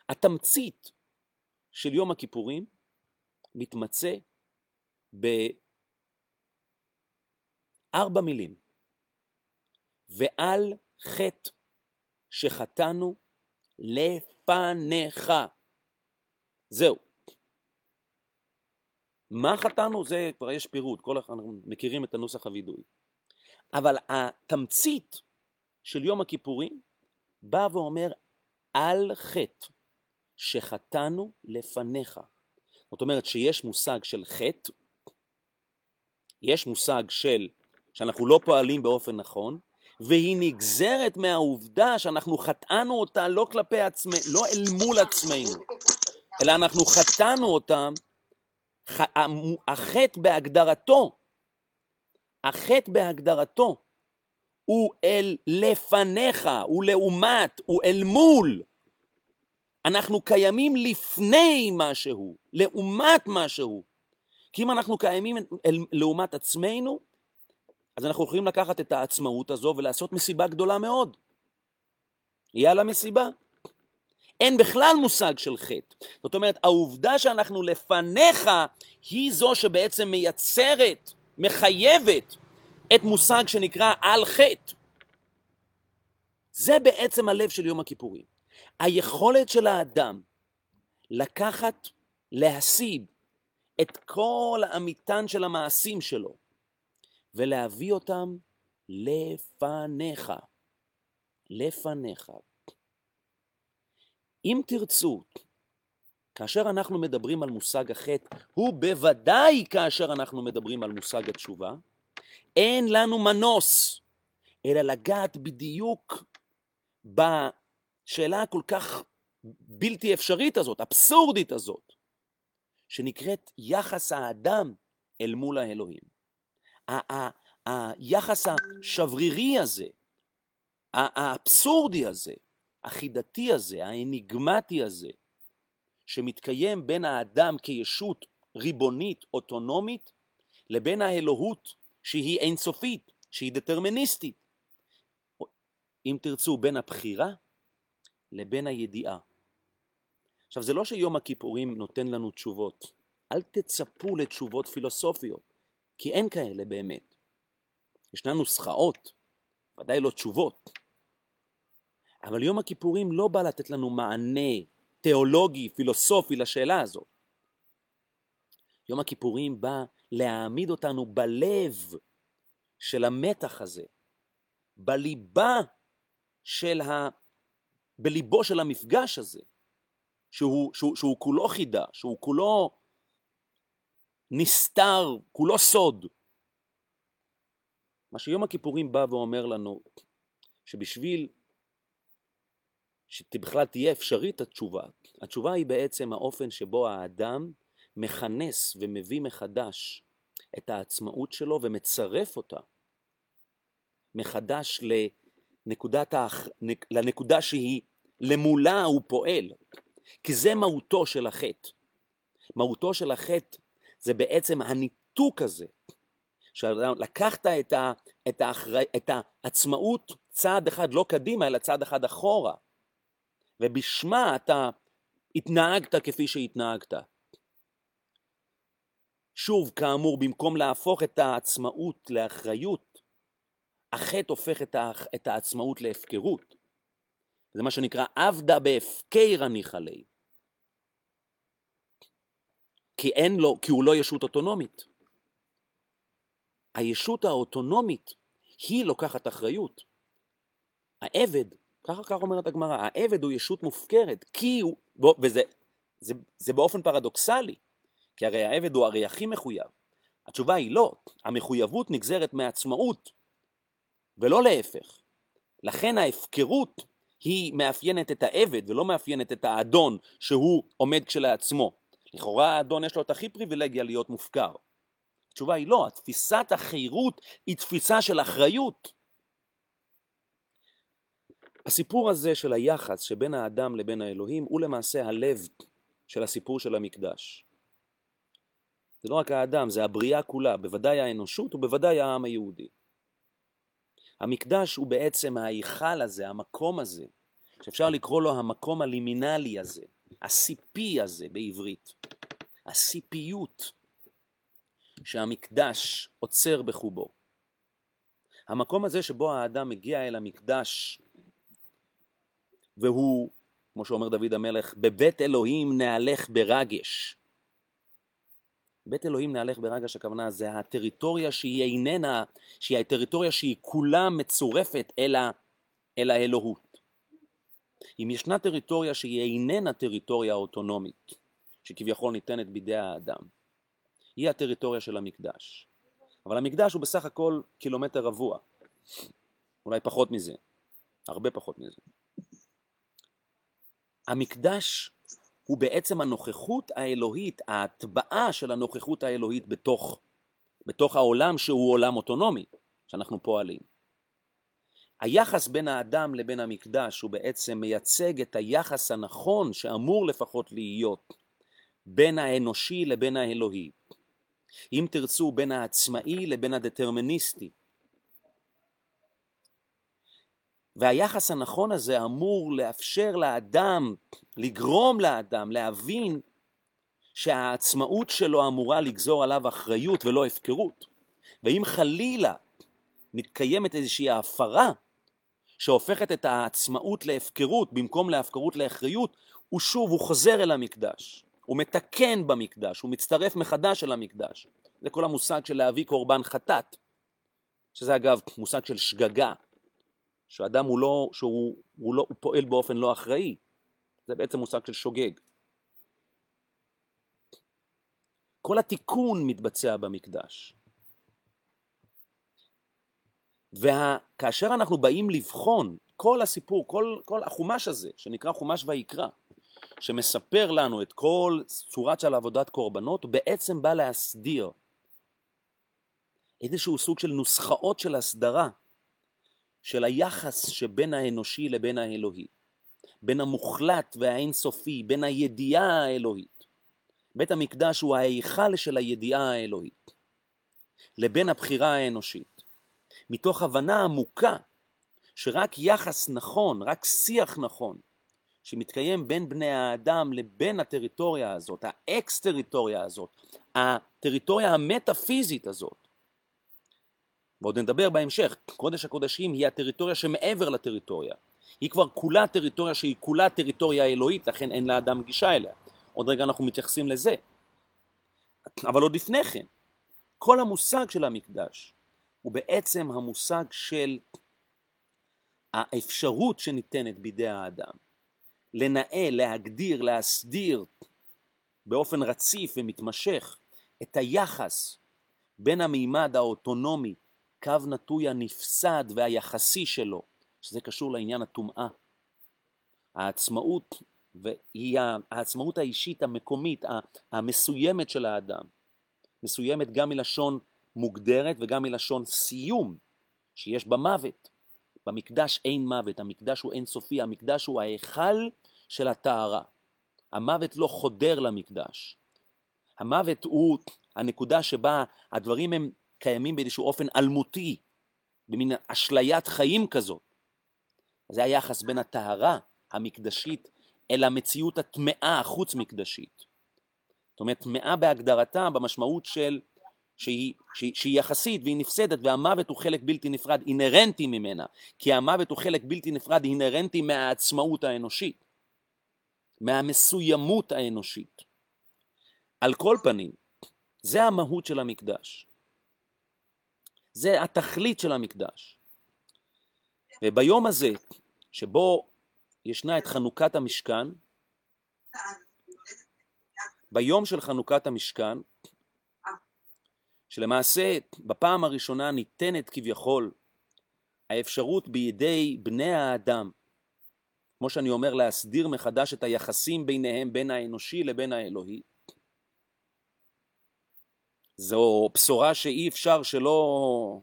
התמצית של יום הכיפורים מתמצא בארבע מילים. ועל חטא שחטאנו לפניך. זהו. מה חטאנו? זה כבר יש פירוט, כל אחד מכירים את הנוסח הווידוי. אבל התמצית של יום הכיפורים בא ואומר על חטא שחטאנו לפניך. זאת אומרת שיש מושג של חטא, יש מושג של שאנחנו לא פועלים באופן נכון, והיא נגזרת מהעובדה שאנחנו חטאנו אותה לא כלפי עצמנו, לא אל מול עצמנו, אלא אנחנו חטאנו אותה, החטא בהגדרתו, החטא בהגדרתו הוא אל לפניך, הוא לעומת, הוא אל מול אנחנו קיימים לפני משהו, לעומת משהו. כי אם אנחנו קיימים לעומת עצמנו, אז אנחנו יכולים לקחת את העצמאות הזו ולעשות מסיבה גדולה מאוד. יאללה מסיבה. אין בכלל מושג של חטא. זאת אומרת, העובדה שאנחנו לפניך היא זו שבעצם מייצרת, מחייבת את מושג שנקרא על חטא. זה בעצם הלב של יום הכיפורים. היכולת של האדם לקחת, להשיג את כל המטען של המעשים שלו ולהביא אותם לפניך. לפניך. אם תרצו, כאשר אנחנו מדברים על מושג החטא, הוא בוודאי כאשר אנחנו מדברים על מושג התשובה, אין לנו מנוס אלא לגעת בדיוק בשאלה הכל כך בלתי אפשרית הזאת, אבסורדית הזאת, שנקראת יחס האדם אל מול האלוהים. היחס השברירי הזה, האבסורדי הזה, החידתי הזה, האניגמטי הזה, שמתקיים בין האדם כישות ריבונית, אוטונומית, לבין האלוהות שהיא אינסופית, שהיא דטרמיניסטית. אם תרצו, בין הבחירה לבין הידיעה. עכשיו, זה לא שיום הכיפורים נותן לנו תשובות. אל תצפו לתשובות פילוסופיות, כי אין כאלה באמת. ישנן נוסחאות, ודאי לא תשובות. אבל יום הכיפורים לא בא לתת לנו מענה תיאולוגי, פילוסופי לשאלה הזאת. יום הכיפורים בא להעמיד אותנו בלב של המתח הזה, בליבה של ה... בליבו של המפגש הזה, שהוא, שהוא, שהוא כולו חידה, שהוא כולו נסתר, כולו סוד. מה שיום הכיפורים בא ואומר לנו, שבשביל שבכלל תהיה אפשרית התשובה, התשובה היא בעצם האופן שבו האדם מכנס ומביא מחדש את העצמאות שלו ומצרף אותה מחדש לנקודת האח... לנקודה שהיא למולה הוא פועל, כי זה מהותו של החטא. מהותו של החטא זה בעצם הניתוק הזה, שלקחת את, ה, את, האחר... את העצמאות צעד אחד לא קדימה, אלא צעד אחד אחורה, ובשמה אתה התנהגת כפי שהתנהגת. שוב, כאמור, במקום להפוך את העצמאות לאחריות, החטא הופך את, ה... את העצמאות להפקרות. זה מה שנקרא עבדה בהפקר הניחא ליה. כי אין לו, כי הוא לא ישות אוטונומית. הישות האוטונומית היא לוקחת אחריות. העבד, ככה ככה אומרת הגמרא, העבד הוא ישות מופקרת, כי הוא, וזה זה, זה באופן פרדוקסלי, כי הרי העבד הוא הרי הכי מחויב. התשובה היא לא, המחויבות נגזרת מעצמאות, ולא להפך. לכן ההפקרות היא מאפיינת את העבד ולא מאפיינת את האדון שהוא עומד כשלעצמו. לכאורה האדון יש לו את הכי פריבילגיה להיות מופקר. התשובה היא לא, תפיסת החירות היא תפיסה של אחריות. הסיפור הזה של היחס שבין האדם לבין האלוהים הוא למעשה הלב של הסיפור של המקדש. זה לא רק האדם, זה הבריאה כולה, בוודאי האנושות ובוודאי העם היהודי. המקדש הוא בעצם ההיכל הזה, המקום הזה, שאפשר לקרוא לו המקום הלימינלי הזה, הסיפי הזה בעברית, הסיפיות שהמקדש עוצר בחובו. המקום הזה שבו האדם מגיע אל המקדש והוא, כמו שאומר דוד המלך, בבית אלוהים נהלך ברגש. בית אלוהים נהלך ברגש, הכוונה זה הטריטוריה שהיא איננה, שהיא הטריטוריה שהיא כולה מצורפת אל, ה, אל האלוהות. אם ישנה טריטוריה שהיא איננה טריטוריה אוטונומית, שכביכול ניתנת בידי האדם, היא הטריטוריה של המקדש. אבל המקדש הוא בסך הכל קילומטר רבוע, אולי פחות מזה, הרבה פחות מזה. המקדש הוא בעצם הנוכחות האלוהית, ההטבעה של הנוכחות האלוהית בתוך, בתוך העולם שהוא עולם אוטונומי, שאנחנו פועלים. היחס בין האדם לבין המקדש הוא בעצם מייצג את היחס הנכון שאמור לפחות להיות בין האנושי לבין האלוהי. אם תרצו, בין העצמאי לבין הדטרמיניסטי. והיחס הנכון הזה אמור לאפשר לאדם, לגרום לאדם להבין שהעצמאות שלו אמורה לגזור עליו אחריות ולא הפקרות. ואם חלילה מתקיימת איזושהי הפרה שהופכת את העצמאות להפקרות במקום להפקרות לאחריות, הוא שוב, הוא חוזר אל המקדש, הוא מתקן במקדש, הוא מצטרף מחדש אל המקדש. זה כל המושג של להביא קורבן חטאת, שזה אגב מושג של שגגה, שאדם הוא לא, שהוא הוא לא, הוא פועל באופן לא אחראי, זה בעצם מושג של שוגג. כל התיקון מתבצע במקדש. וכאשר אנחנו באים לבחון כל הסיפור, כל, כל החומש הזה, שנקרא חומש ויקרא, שמספר לנו את כל צורת של עבודת קורבנות, הוא בעצם בא להסדיר איזשהו סוג של נוסחאות של הסדרה של היחס שבין האנושי לבין האלוהי, בין המוחלט והאינסופי, בין הידיעה האלוהית. בית המקדש הוא ההיכל של הידיעה האלוהית, לבין הבחירה האנושית. מתוך הבנה עמוקה שרק יחס נכון, רק שיח נכון, שמתקיים בין בני האדם לבין הטריטוריה הזאת, האקס-טריטוריה הזאת, הטריטוריה המטאפיזית הזאת. ועוד נדבר בהמשך, קודש הקודשים היא הטריטוריה שמעבר לטריטוריה. היא כבר כולה טריטוריה שהיא כולה טריטוריה אלוהית, לכן אין לאדם גישה אליה. עוד רגע אנחנו מתייחסים לזה. אבל עוד לפני כן, כל המושג של המקדש הוא בעצם המושג של האפשרות שניתנת בידי האדם לנהל, להגדיר, להסדיר באופן רציף ומתמשך את היחס בין המימד האוטונומי, קו נטוי הנפסד והיחסי שלו, שזה קשור לעניין הטומאה. העצמאות, והיא העצמאות האישית המקומית, המסוימת של האדם, מסוימת גם מלשון מוגדרת וגם מלשון סיום, שיש בה מוות. במקדש אין מוות, המקדש הוא אינסופי, המקדש הוא ההיכל של הטהרה. המוות לא חודר למקדש. המוות הוא הנקודה שבה הדברים הם קיימים באיזשהו אופן אלמותי, במין אשליית חיים כזאת. זה היחס בין הטהרה המקדשית אל המציאות הטמאה החוץ-מקדשית. זאת אומרת, טמאה בהגדרתה במשמעות של שהיא, שהיא, שהיא יחסית והיא נפסדת והמוות הוא חלק בלתי נפרד אינהרנטי ממנה כי המוות הוא חלק בלתי נפרד אינהרנטי מהעצמאות האנושית מהמסוימות האנושית. על כל פנים זה המהות של המקדש. זה התכלית של המקדש. וביום הזה שבו ישנה את חנוכת המשכן ביום של חנוכת המשכן שלמעשה בפעם הראשונה ניתנת כביכול האפשרות בידי בני האדם, כמו שאני אומר, להסדיר מחדש את היחסים ביניהם, בין האנושי לבין האלוהי. זו בשורה שאי אפשר שלא,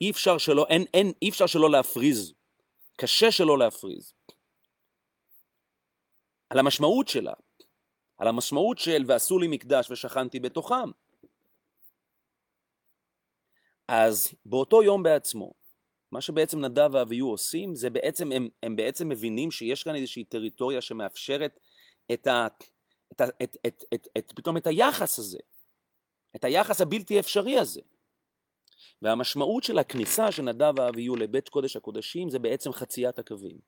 אי אפשר שלא, אין, אין, אי אפשר שלא להפריז, קשה שלא להפריז. על המשמעות שלה, על המשמעות של ועשו לי מקדש ושכנתי בתוכם. אז באותו יום בעצמו, מה שבעצם נדב ואביהו עושים, זה בעצם, הם, הם בעצם מבינים שיש כאן איזושהי טריטוריה שמאפשרת את ה... את, ה, את, את, את, את, פתאום את היחס הזה, את היחס הבלתי אפשרי הזה. והמשמעות של הכניסה של נדב ואביהו לבית קודש הקודשים זה בעצם חציית הקווים.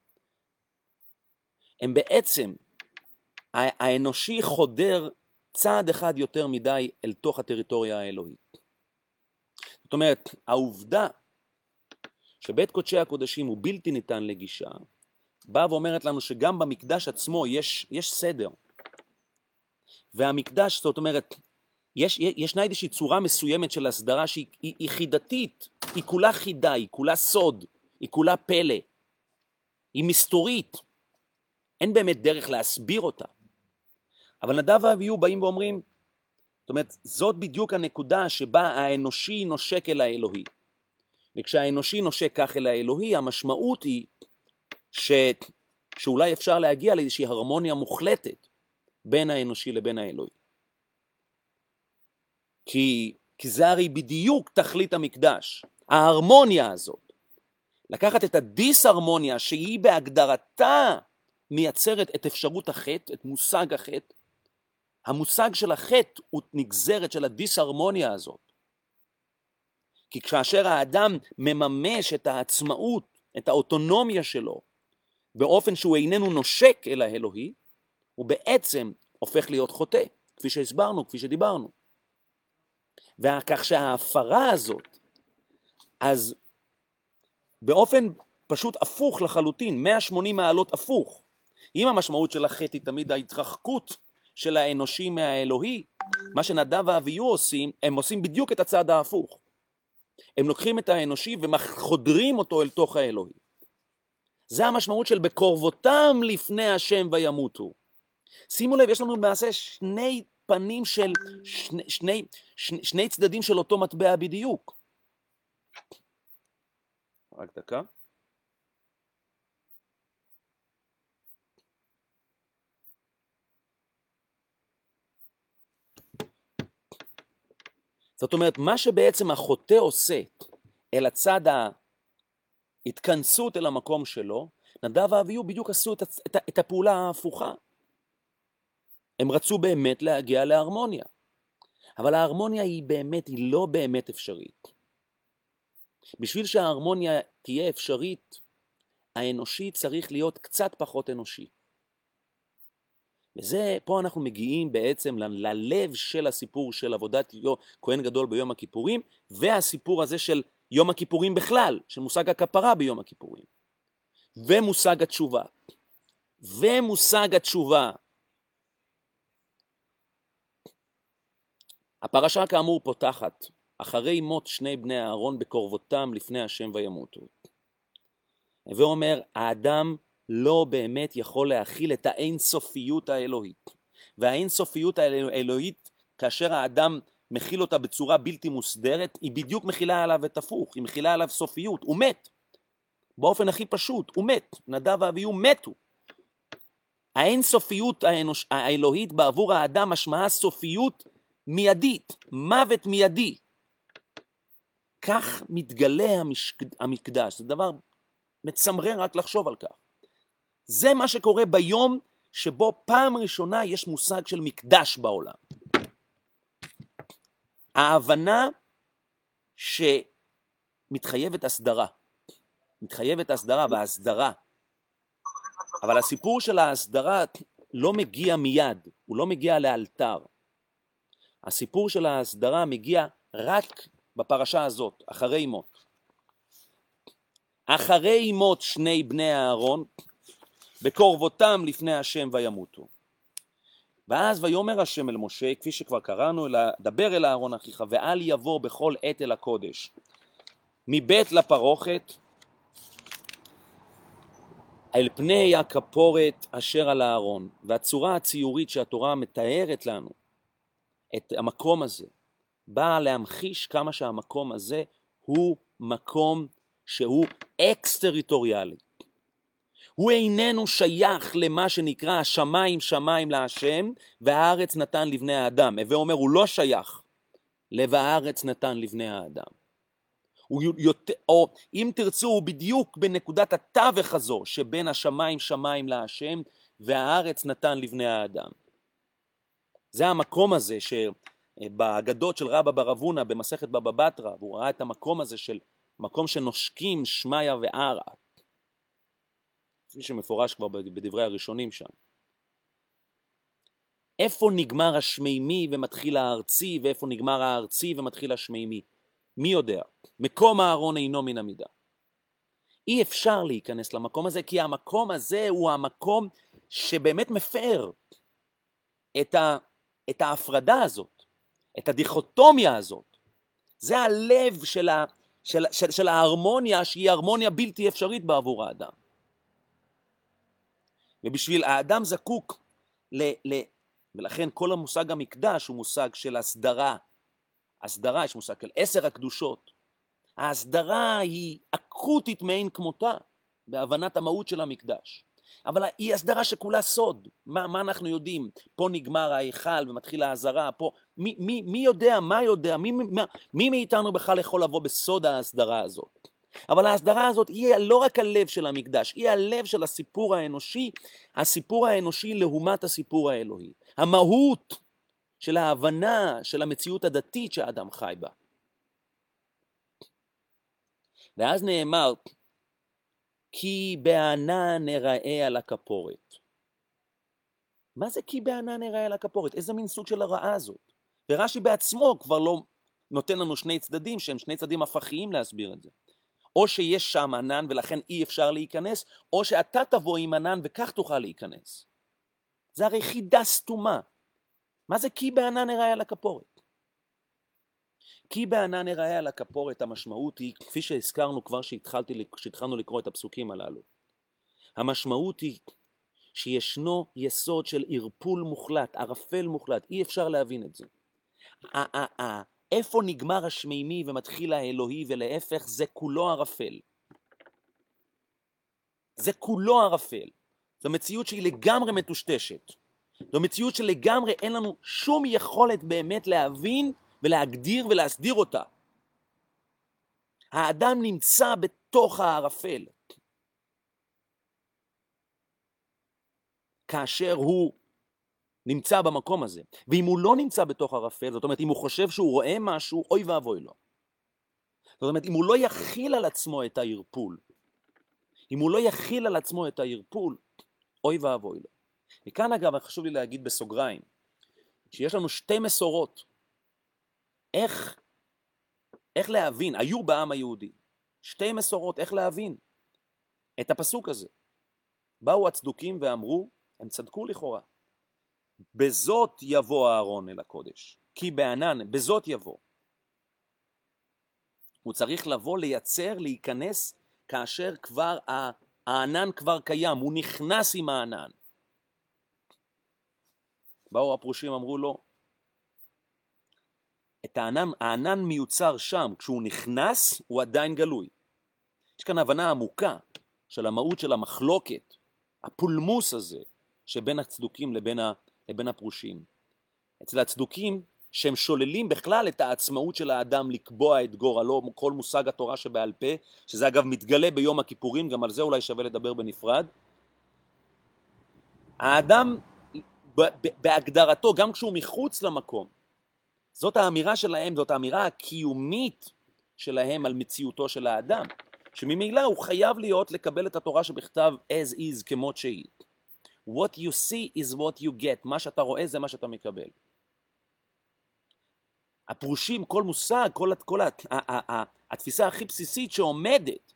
הם בעצם, האנושי חודר צעד אחד יותר מדי אל תוך הטריטוריה האלוהית. זאת אומרת, העובדה שבית קודשי הקודשים הוא בלתי ניתן לגישה, באה ואומרת לנו שגם במקדש עצמו יש, יש סדר. והמקדש, זאת אומרת, יש, ישנה איזושהי צורה מסוימת של הסדרה שהיא היא, היא חידתית, היא כולה חידה, היא כולה סוד, היא כולה פלא, היא מסתורית, אין באמת דרך להסביר אותה. אבל נדב ואביהו באים ואומרים, זאת אומרת, זאת בדיוק הנקודה שבה האנושי נושק אל האלוהי. וכשהאנושי נושק כך אל האלוהי, המשמעות היא ש... שאולי אפשר להגיע לאיזושהי הרמוניה מוחלטת בין האנושי לבין האלוהי. כי, כי זה הרי בדיוק תכלית המקדש, ההרמוניה הזאת. לקחת את הדיסהרמוניה שהיא בהגדרתה מייצרת את אפשרות החטא, את מושג החטא. המושג של החטא הוא נגזרת של הדיסהרמוניה הזאת. כי כאשר האדם מממש את העצמאות, את האוטונומיה שלו, באופן שהוא איננו נושק אל האלוהי, הוא בעצם הופך להיות חוטא, כפי שהסברנו, כפי שדיברנו. וכך שההפרה הזאת, אז באופן פשוט הפוך לחלוטין, 180 מעלות הפוך, אם המשמעות של החטא היא תמיד ההתרחקות של האנושי מהאלוהי, מה שנדב ואביהו עושים, הם עושים בדיוק את הצד ההפוך. הם לוקחים את האנושי וחודרים אותו אל תוך האלוהי. זה המשמעות של בקרבותם לפני השם וימותו. שימו לב, יש לנו למעשה שני פנים של, שני, שני, שני, שני צדדים של אותו מטבע בדיוק. רק דקה. זאת אומרת, מה שבעצם החוטא עושה אל הצד ההתכנסות אל המקום שלו, נדב ואביהו בדיוק עשו את, את, את הפעולה ההפוכה. הם רצו באמת להגיע להרמוניה, אבל ההרמוניה היא באמת, היא לא באמת אפשרית. בשביל שההרמוניה תהיה אפשרית, האנושי צריך להיות קצת פחות אנושי. וזה, פה אנחנו מגיעים בעצם ללב של הסיפור של עבודת כהן גדול ביום הכיפורים, והסיפור הזה של יום הכיפורים בכלל, של מושג הכפרה ביום הכיפורים, ומושג התשובה. ומושג התשובה. הפרשה כאמור פותחת, אחרי מות שני בני אהרון בקרבותם לפני השם וימותו. ואומר, האדם לא באמת יכול להכיל את האינסופיות האלוהית. והאינסופיות האלוהית, כאשר האדם מכיל אותה בצורה בלתי מוסדרת, היא בדיוק מכילה עליו את הפוך, היא מכילה עליו סופיות, הוא מת. באופן הכי פשוט, הוא מת. נדב ואביהו מתו. האינסופיות האנוש... האלוהית בעבור האדם משמעה סופיות מיידית, מוות מיידי. כך מתגלה המשק... המקדש, זה דבר מצמרר רק לחשוב על כך. זה מה שקורה ביום שבו פעם ראשונה יש מושג של מקדש בעולם. ההבנה שמתחייבת הסדרה, מתחייבת הסדרה והסדרה, אבל הסיפור של ההסדרה לא מגיע מיד, הוא לא מגיע לאלתר. הסיפור של ההסדרה מגיע רק בפרשה הזאת, אחרי מות. אחרי מות שני בני אהרון, בקרבותם לפני השם וימותו. ואז ויאמר השם אל משה, כפי שכבר קראנו, דבר אל אהרון אחיך, ואל יבוא בכל עת אל הקודש. מבית לפרוכת, אל פני הכפורת אשר על הארון. והצורה הציורית שהתורה מתארת לנו את המקום הזה, באה להמחיש כמה שהמקום הזה הוא מקום שהוא אקס-טריטוריאלי. הוא איננו שייך למה שנקרא השמיים שמיים להשם והארץ נתן לבני האדם. הווה אומר, הוא לא שייך ל"וארץ נתן לבני האדם". הוא יותר, או אם תרצו, הוא בדיוק בנקודת התווך הזו שבין השמיים שמיים להשם והארץ נתן לבני האדם. זה המקום הזה שבאגדות של רבא בר אבונה במסכת בבא בתרא, והוא ראה את המקום הזה של מקום שנושקים שמיא וערא, כפי שמפורש כבר בדברי הראשונים שם. איפה נגמר השמימי ומתחיל הארצי, ואיפה נגמר הארצי ומתחיל השמימי? מי יודע? מקום הארון אינו מן המידה. אי אפשר להיכנס למקום הזה, כי המקום הזה הוא המקום שבאמת מפר את, ה, את ההפרדה הזאת, את הדיכוטומיה הזאת. זה הלב של, ה, של, של, של ההרמוניה שהיא הרמוניה בלתי אפשרית בעבור האדם. ובשביל האדם זקוק ל... ל ולכן כל המושג המקדש הוא מושג של הסדרה. הסדרה, יש מושג של עשר הקדושות. ההסדרה היא אקוטית מאין כמותה בהבנת המהות של המקדש. אבל היא הסדרה שכולה סוד. מה, מה אנחנו יודעים? פה נגמר ההיכל ומתחילה האזהרה, פה... מי, מי, מי יודע? מה יודע? מי, מי, מי מאיתנו בכלל יכול לבוא בסוד ההסדרה הזאת? אבל ההסדרה הזאת היא לא רק הלב של המקדש, היא הלב של הסיפור האנושי, הסיפור האנושי לעומת הסיפור האלוהי. המהות של ההבנה של המציאות הדתית שהאדם חי בה. ואז נאמר, כי בענן נראה על הכפורת. מה זה כי בענן נראה על הכפורת? איזה מין סוג של הרעה זאת? ורש"י בעצמו כבר לא נותן לנו שני צדדים שהם שני צדדים הפכיים להסביר את זה. או שיש שם ענן ולכן אי אפשר להיכנס, או שאתה תבוא עם ענן וכך תוכל להיכנס. זה הרי חידה סתומה. מה זה כי בענן נראה על הכפורת? כי בענן נראה על הכפורת המשמעות היא, כפי שהזכרנו כבר כשהתחלנו לקרוא את הפסוקים הללו, המשמעות היא שישנו יסוד של ערפול מוחלט, ערפל מוחלט, אי אפשר להבין את זה. איפה נגמר השמימי ומתחיל האלוהי ולהפך, זה כולו ערפל. זה כולו ערפל. זו מציאות שהיא לגמרי מטושטשת. זו מציאות שלגמרי אין לנו שום יכולת באמת להבין ולהגדיר ולהסדיר אותה. האדם נמצא בתוך הערפל. כאשר הוא נמצא במקום הזה. ואם הוא לא נמצא בתוך ערפל, זאת אומרת, אם הוא חושב שהוא רואה משהו, אוי ואבוי לו. זאת אומרת, אם הוא לא יכיל על עצמו את הערפול, אם הוא לא יכיל על עצמו את הערפול, אוי ואבוי לו. וכאן אגב, חשוב לי להגיד בסוגריים, שיש לנו שתי מסורות. איך, איך להבין, היו בעם היהודי, שתי מסורות, איך להבין את הפסוק הזה. באו הצדוקים ואמרו, הם צדקו לכאורה, בזאת יבוא אהרון אל הקודש, כי בענן, בזאת יבוא. הוא צריך לבוא, לייצר, להיכנס, כאשר כבר הענן כבר קיים, הוא נכנס עם הענן. באו הפרושים, אמרו לו, את הענן, הענן מיוצר שם, כשהוא נכנס, הוא עדיין גלוי. יש כאן הבנה עמוקה של המהות של המחלוקת, הפולמוס הזה, שבין הצדוקים לבין לבין הפרושים. אצל הצדוקים, שהם שוללים בכלל את העצמאות של האדם לקבוע את גורלו, כל מושג התורה שבעל פה, שזה אגב מתגלה ביום הכיפורים, גם על זה אולי שווה לדבר בנפרד. האדם בהגדרתו, גם כשהוא מחוץ למקום, זאת האמירה שלהם, זאת האמירה הקיומית שלהם על מציאותו של האדם, שממילא הוא חייב להיות לקבל את התורה שבכתב as is כמות שהיא. What you see is what you get, מה שאתה רואה זה מה שאתה מקבל. הפרושים, כל מושג, כל, כל התפיסה הכי בסיסית שעומדת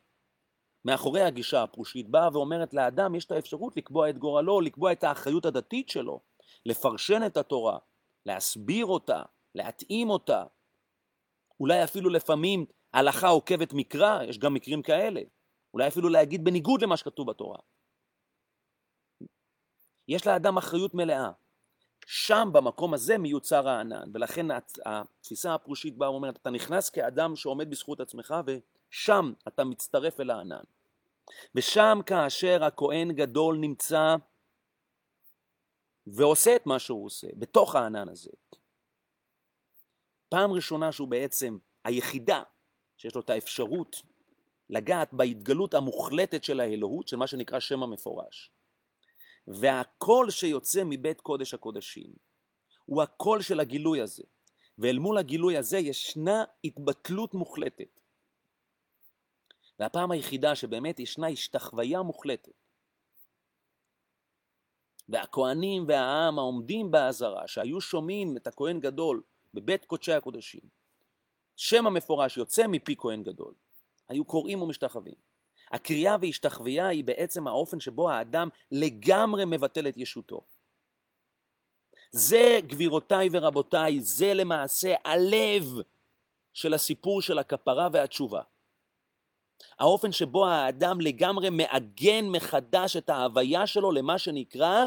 מאחורי הגישה הפרושית באה ואומרת לאדם יש את האפשרות לקבוע את גורלו, לקבוע את האחריות הדתית שלו, לפרשן את התורה, להסביר אותה, להתאים אותה, אולי אפילו לפעמים הלכה עוקבת מקרא, יש גם מקרים כאלה, אולי אפילו להגיד בניגוד למה שכתוב בתורה. יש לאדם אחריות מלאה. שם, במקום הזה, מיוצר הענן, ולכן התפיסה הפרושית באה ואומרת, אתה נכנס כאדם שעומד בזכות עצמך, ושם אתה מצטרף אל הענן. ושם כאשר הכהן גדול נמצא ועושה את מה שהוא עושה, בתוך הענן הזה. פעם ראשונה שהוא בעצם היחידה שיש לו את האפשרות לגעת בהתגלות המוחלטת של האלוהות, של מה שנקרא שם המפורש. והקול שיוצא מבית קודש הקודשים הוא הקול של הגילוי הזה. ואל מול הגילוי הזה ישנה התבטלות מוחלטת. והפעם היחידה שבאמת ישנה השתחוויה מוחלטת. והכהנים והעם העומדים באזהרה, שהיו שומעים את הכהן גדול בבית קודשי הקודשים, שם המפורש יוצא מפי כהן גדול, היו קוראים ומשתחווים. הקריאה והשתחוויה היא בעצם האופן שבו האדם לגמרי מבטל את ישותו. זה, גבירותיי ורבותיי, זה למעשה הלב של הסיפור של הכפרה והתשובה. האופן שבו האדם לגמרי מעגן מחדש את ההוויה שלו למה שנקרא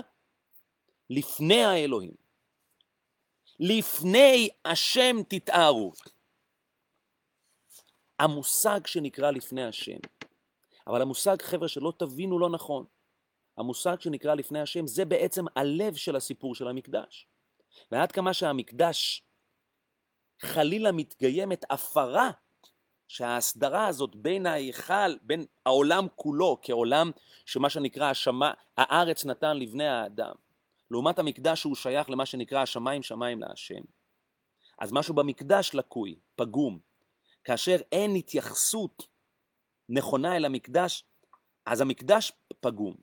לפני האלוהים. לפני השם תתארו. המושג שנקרא לפני השם. אבל המושג, חבר'ה, שלא תבינו לא נכון, המושג שנקרא לפני השם זה בעצם הלב של הסיפור של המקדש. ועד כמה שהמקדש חלילה מתגיימת הפרה שההסדרה הזאת בין ההיכל, בין העולם כולו כעולם שמה שנקרא השמה, הארץ נתן לבני האדם, לעומת המקדש שהוא שייך למה שנקרא השמיים שמיים להשם. אז משהו במקדש לקוי, פגום. כאשר אין התייחסות נכונה אל המקדש, אז המקדש פגום.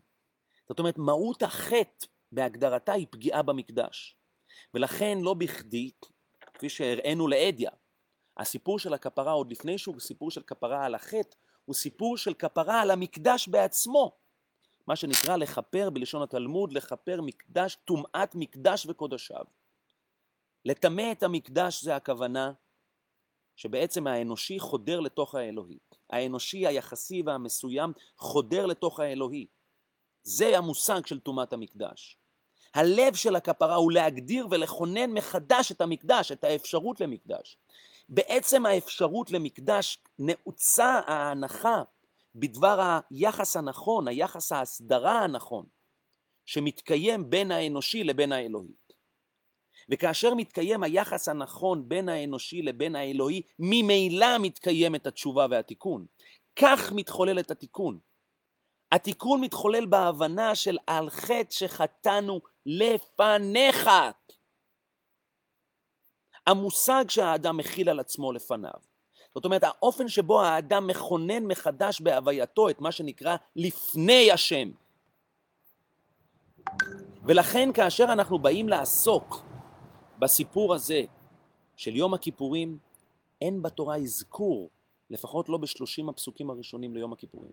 זאת אומרת, מהות החטא בהגדרתה היא פגיעה במקדש. ולכן לא בכדי, כפי שהראינו לאדיה, הסיפור של הכפרה, עוד לפני שהוא סיפור של כפרה על החטא, הוא סיפור של כפרה על המקדש בעצמו. מה שנקרא לכפר בלשון התלמוד, לכפר מקדש, טומאת מקדש וקודשיו. לטמא את המקדש זה הכוונה שבעצם האנושי חודר לתוך האלוהי. האנושי היחסי והמסוים חודר לתוך האלוהי. זה המושג של טומאת המקדש. הלב של הכפרה הוא להגדיר ולכונן מחדש את המקדש, את האפשרות למקדש. בעצם האפשרות למקדש נעוצה ההנחה בדבר היחס הנכון, היחס ההסדרה הנכון, שמתקיים בין האנושי לבין האלוהי. וכאשר מתקיים היחס הנכון בין האנושי לבין האלוהי, ממילא מתקיימת התשובה והתיקון. כך מתחולל את התיקון. התיקון מתחולל בהבנה של על חטא שחטאנו לפניך. המושג שהאדם מכיל על עצמו לפניו. זאת אומרת, האופן שבו האדם מכונן מחדש בהווייתו את מה שנקרא לפני השם. ולכן כאשר אנחנו באים לעסוק בסיפור הזה של יום הכיפורים, אין בתורה אזכור, לפחות לא בשלושים הפסוקים הראשונים ליום הכיפורים.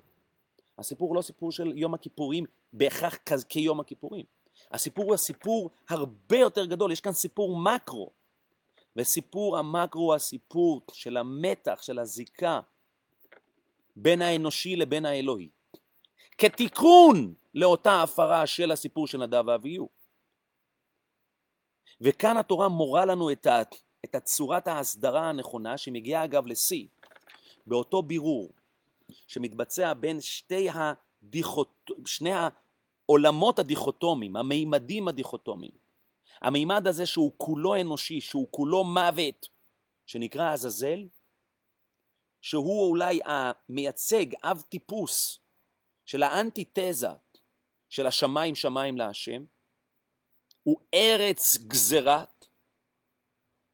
הסיפור הוא לא סיפור של יום הכיפורים בהכרח כיום הכיפורים. הסיפור הוא הסיפור הרבה יותר גדול, יש כאן סיפור מקרו. וסיפור המקרו הוא הסיפור של המתח, של הזיקה בין האנושי לבין האלוהי. כתיקון לאותה הפרה של הסיפור של נדב ואביהו. וכאן התורה מורה לנו את, ה, את הצורת ההסדרה הנכונה, שמגיעה אגב לשיא, באותו בירור שמתבצע בין שתי הדיכוט... שני העולמות הדיכוטומיים, המימדים הדיכוטומיים. המימד הזה שהוא כולו אנושי, שהוא כולו מוות, שנקרא עזאזל, שהוא אולי המייצג, אב טיפוס של האנטיתזה של השמיים שמיים להשם, הוא ארץ גזרת,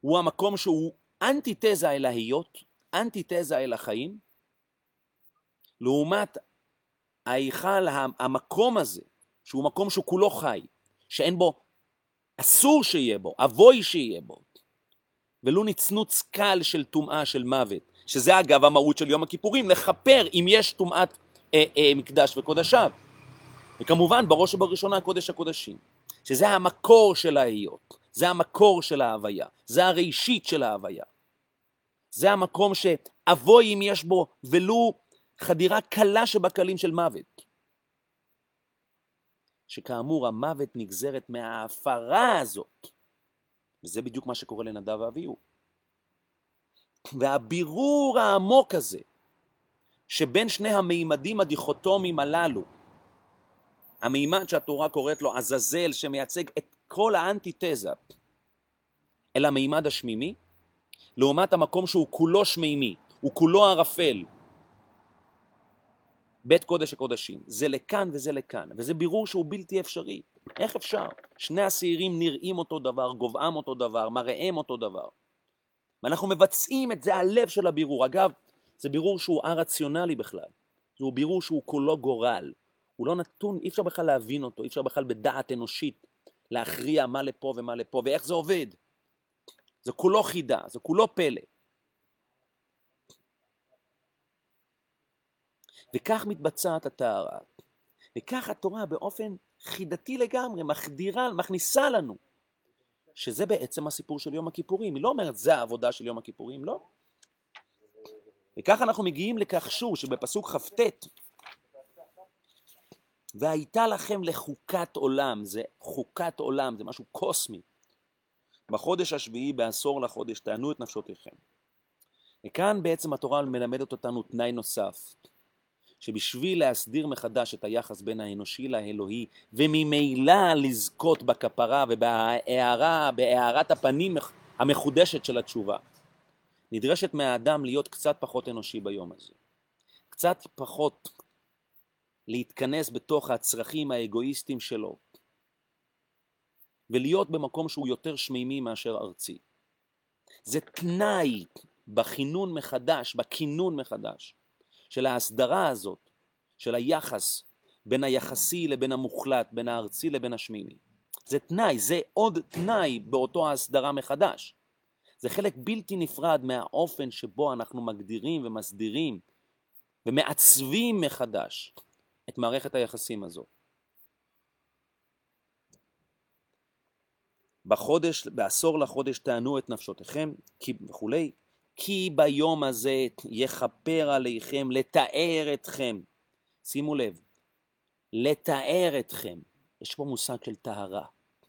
הוא המקום שהוא אנטיתזה אל ההיות, אנטיתזה אל החיים, לעומת ההיכל, המקום הזה, שהוא מקום שהוא כולו חי, שאין בו, אסור שיהיה בו, אבוי שיהיה בו, ולו נצנוץ קל של טומאה של מוות, שזה אגב המהות של יום הכיפורים, לכפר אם יש טומאת אה, אה, מקדש וקודשיו. וכמובן בראש ובראשונה קודש הקודשים. שזה המקור של ההיות, זה המקור של ההוויה, זה הראשית של ההוויה. זה המקום שאבוי אם יש בו ולו חדירה קלה שבקלים של מוות. שכאמור המוות נגזרת מההפרה הזאת, וזה בדיוק מה שקורה לנדב ואביהו. והבירור העמוק הזה, שבין שני המימדים הדיכוטומיים הללו, המימד שהתורה קוראת לו עזאזל, שמייצג את כל האנטיתזה אל המימד השמימי, לעומת המקום שהוא כולו שמימי, הוא כולו ערפל. בית קודש הקודשים. זה לכאן וזה לכאן, וזה בירור שהוא בלתי אפשרי. איך אפשר? שני השעירים נראים אותו דבר, גובהם אותו דבר, מראיהם אותו דבר. ואנחנו מבצעים את זה הלב של הבירור. אגב, זה בירור שהוא א-רציונלי בכלל. זהו בירור שהוא כולו גורל. הוא לא נתון, אי אפשר בכלל להבין אותו, אי אפשר בכלל בדעת אנושית להכריע מה לפה ומה לפה, ואיך זה עובד. זה כולו חידה, זה כולו פלא. וכך מתבצעת הטהרה. וכך התורה באופן חידתי לגמרי מחדירה, מכניסה לנו, שזה בעצם הסיפור של יום הכיפורים. היא לא אומרת, זה העבודה של יום הכיפורים, לא. וכך אנחנו מגיעים לכך שוב, שבפסוק כ"ט, והייתה לכם לחוקת עולם, זה חוקת עולם, זה משהו קוסמי. בחודש השביעי בעשור לחודש תענו את נפשותיכם. וכאן בעצם התורה מלמדת אותנו תנאי נוסף, שבשביל להסדיר מחדש את היחס בין האנושי לאלוהי, וממילא לזכות בכפרה ובהארה, בהארת הפנים המחודשת של התשובה, נדרשת מהאדם להיות קצת פחות אנושי ביום הזה. קצת פחות להתכנס בתוך הצרכים האגואיסטיים שלו, ולהיות במקום שהוא יותר שמימי מאשר ארצי. זה תנאי בכינון מחדש, בכינון מחדש, של ההסדרה הזאת, של היחס בין היחסי לבין המוחלט, בין הארצי לבין השמימי. זה תנאי, זה עוד תנאי באותו ההסדרה מחדש. זה חלק בלתי נפרד מהאופן שבו אנחנו מגדירים ומסדירים ומעצבים מחדש את מערכת היחסים הזו. בחודש, בעשור לחודש תענו את נפשותיכם וכולי, כי ביום הזה יכפר עליכם לתאר אתכם. שימו לב, לתאר אתכם. יש פה מושג של טהרה,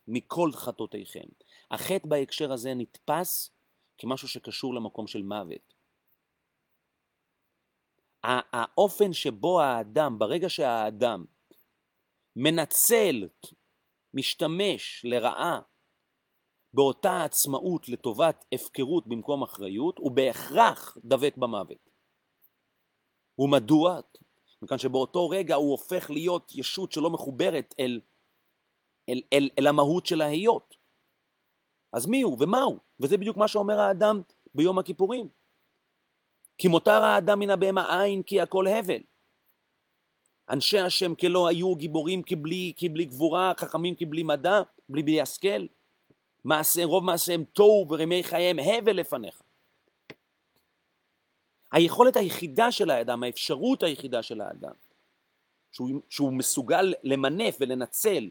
מכל חטאותיכם. החטא בהקשר הזה נתפס כמשהו שקשור למקום של מוות. האופן שבו האדם, ברגע שהאדם מנצל, משתמש לרעה באותה עצמאות לטובת הפקרות במקום אחריות, הוא בהכרח דבק במוות. ומדוע? מכאן שבאותו רגע הוא הופך להיות ישות שלא מחוברת אל, אל, אל, אל המהות של ההיות. אז מי הוא ומה הוא? וזה בדיוק מה שאומר האדם ביום הכיפורים. כי מותר האדם מן הבהמה אין כי הכל הבל. אנשי השם כלא היו גיבורים כבלי, כבלי גבורה, חכמים כבלי מדע, בלי בלי השכל. מעשה, רוב מעשיהם תוהו ורמי חייהם הבל לפניך. היכולת היחידה של האדם, האפשרות היחידה של האדם, שהוא, שהוא מסוגל למנף ולנצל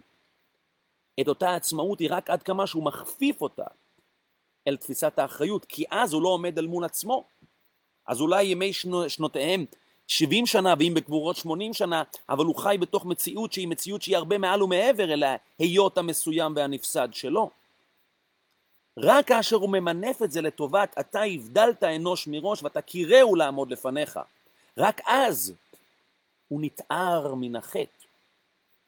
את אותה עצמאות היא רק עד כמה שהוא מכפיף אותה אל תפיסת האחריות, כי אז הוא לא עומד אל מול עצמו. אז אולי ימי שנו, שנותיהם 70 שנה, ואם בגבורות 80 שנה, אבל הוא חי בתוך מציאות שהיא מציאות שהיא הרבה מעל ומעבר אל ההיות המסוים והנפסד שלו. רק כאשר הוא ממנף את זה לטובת אתה הבדלת אנוש מראש ואתה קיראו לעמוד לפניך, רק אז הוא נתער מן החטא.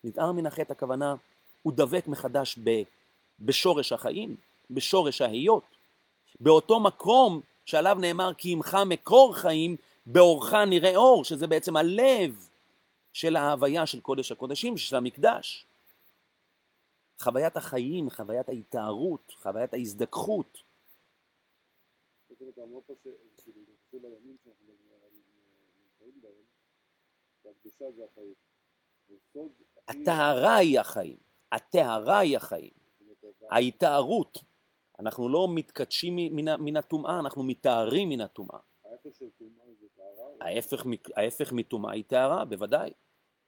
נתער מן החטא הכוונה, הוא דבק מחדש ב, בשורש החיים, בשורש ההיות. באותו מקום שעליו נאמר כי עמך מקור חיים, באורך נראה אור, שזה בעצם הלב של ההוויה של קודש הקודשים, של המקדש. חוויית החיים, חוויית ההתארות, חוויית ההזדככות. הטהרה היא החיים, הטהרה היא החיים, ההתארות. אנחנו לא מתקדשים מן הטומאה, אנחנו מתארים מן הטומאה. ההפך מטומאה היא טהרה, בוודאי,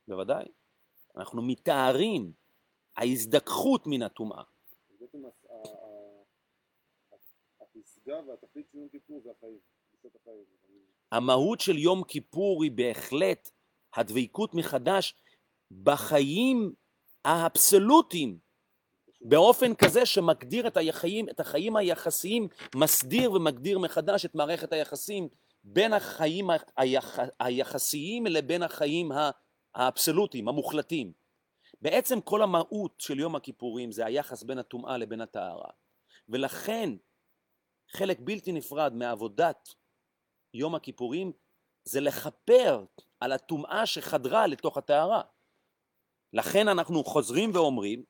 בוודאי. אנחנו מתארים. ההזדככות מן הטומאה. בעצם הפסגה והתכלית של יום כיפור זה החיים, המהות של יום כיפור היא בהחלט הדבקות מחדש בחיים האבסולוטיים, באופן כזה שמגדיר את החיים, את החיים היחסיים, מסדיר ומגדיר מחדש את מערכת היחסים בין החיים היח, היחסיים לבין החיים האבסולוטיים, המוחלטים. בעצם כל המהות של יום הכיפורים זה היחס בין הטומאה לבין הטהרה. ולכן חלק בלתי נפרד מעבודת יום הכיפורים זה לכפר על הטומאה שחדרה לתוך הטהרה. לכן אנחנו חוזרים ואומרים,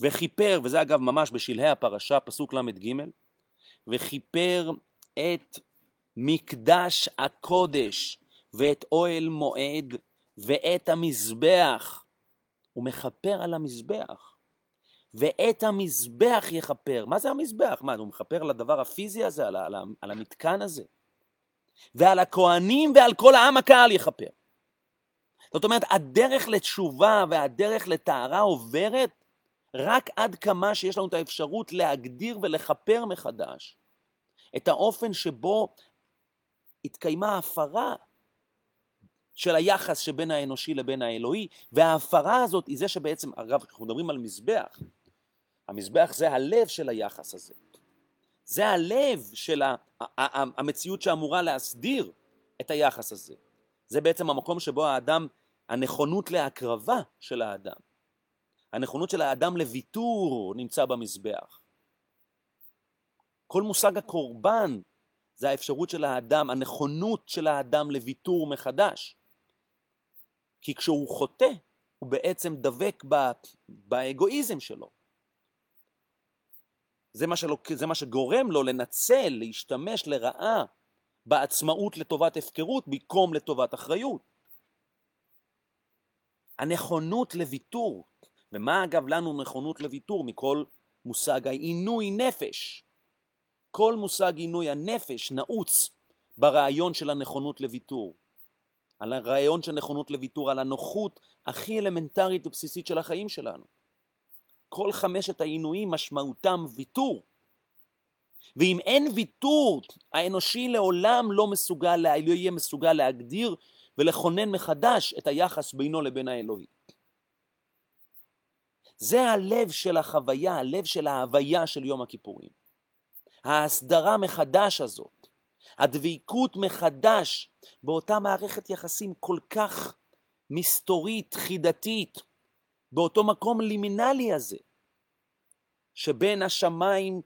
וכיפר, וזה אגב ממש בשלהי הפרשה, פסוק ל"ג, וכיפר את מקדש הקודש ואת אוהל מועד ואת המזבח הוא מכפר על המזבח. ואת המזבח יכפר. מה זה המזבח? מה, הוא מכפר על הדבר הפיזי הזה, על, על, על המתקן הזה? ועל הכהנים ועל כל העם הקהל יכפר. זאת אומרת, הדרך לתשובה והדרך לטהרה עוברת רק עד כמה שיש לנו את האפשרות להגדיר ולכפר מחדש את האופן שבו התקיימה הפרה של היחס שבין האנושי לבין האלוהי, וההפרה הזאת היא זה שבעצם, אגב, אנחנו מדברים על מזבח, המזבח זה הלב של היחס הזה. זה הלב של המציאות שאמורה להסדיר את היחס הזה. זה בעצם המקום שבו האדם, הנכונות להקרבה של האדם, הנכונות של האדם לוויתור נמצא במזבח. כל מושג הקורבן זה האפשרות של האדם, הנכונות של האדם לוויתור מחדש. כי כשהוא חוטא, הוא בעצם דבק באגואיזם שלו. זה מה, שלו, זה מה שגורם לו לנצל, להשתמש לרעה בעצמאות לטובת הפקרות במקום לטובת אחריות. הנכונות לוויתור, ומה אגב לנו נכונות לוויתור מכל מושג העינוי נפש? כל מושג עינוי הנפש נעוץ ברעיון של הנכונות לוויתור. על הרעיון של נכונות לוויתור, על הנוחות הכי אלמנטרית ובסיסית של החיים שלנו. כל חמשת העינויים משמעותם ויתור. ואם אין ויתור, האנושי לעולם לא מסוגל, לא יהיה מסוגל להגדיר ולכונן מחדש את היחס בינו לבין האלוהי. זה הלב של החוויה, הלב של ההוויה של יום הכיפורים. ההסדרה מחדש הזאת, הדביקות מחדש באותה מערכת יחסים כל כך מסתורית, חידתית, באותו מקום לימינלי הזה, שבין השמיים,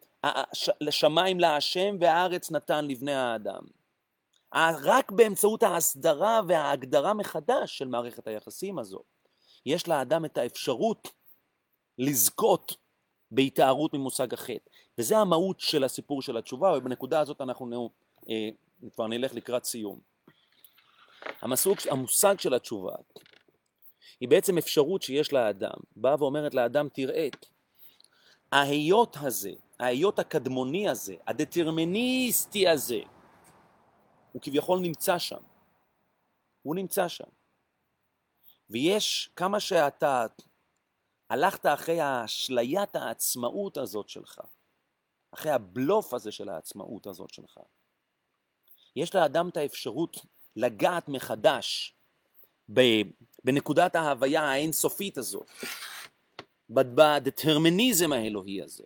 לשמיים להשם והארץ נתן לבני האדם. רק באמצעות ההסדרה וההגדרה מחדש של מערכת היחסים הזו, יש לאדם את האפשרות לזכות בהתארות ממושג החטא. וזה המהות של הסיפור של התשובה, ובנקודה הזאת אנחנו אה, כבר נלך לקראת סיום. המסוג, המושג של התשובה היא בעצם אפשרות שיש לאדם, באה ואומרת לאדם תראה, ההיות הזה, ההיות הקדמוני הזה, הדטרמיניסטי הזה, הוא כביכול נמצא שם. הוא נמצא שם. ויש כמה שאתה הלכת אחרי האשליית העצמאות הזאת שלך, אחרי הבלוף הזה של העצמאות הזאת שלך, יש לאדם את האפשרות לגעת מחדש בנקודת ההוויה האינסופית הזאת, בדטרמיניזם האלוהי הזה,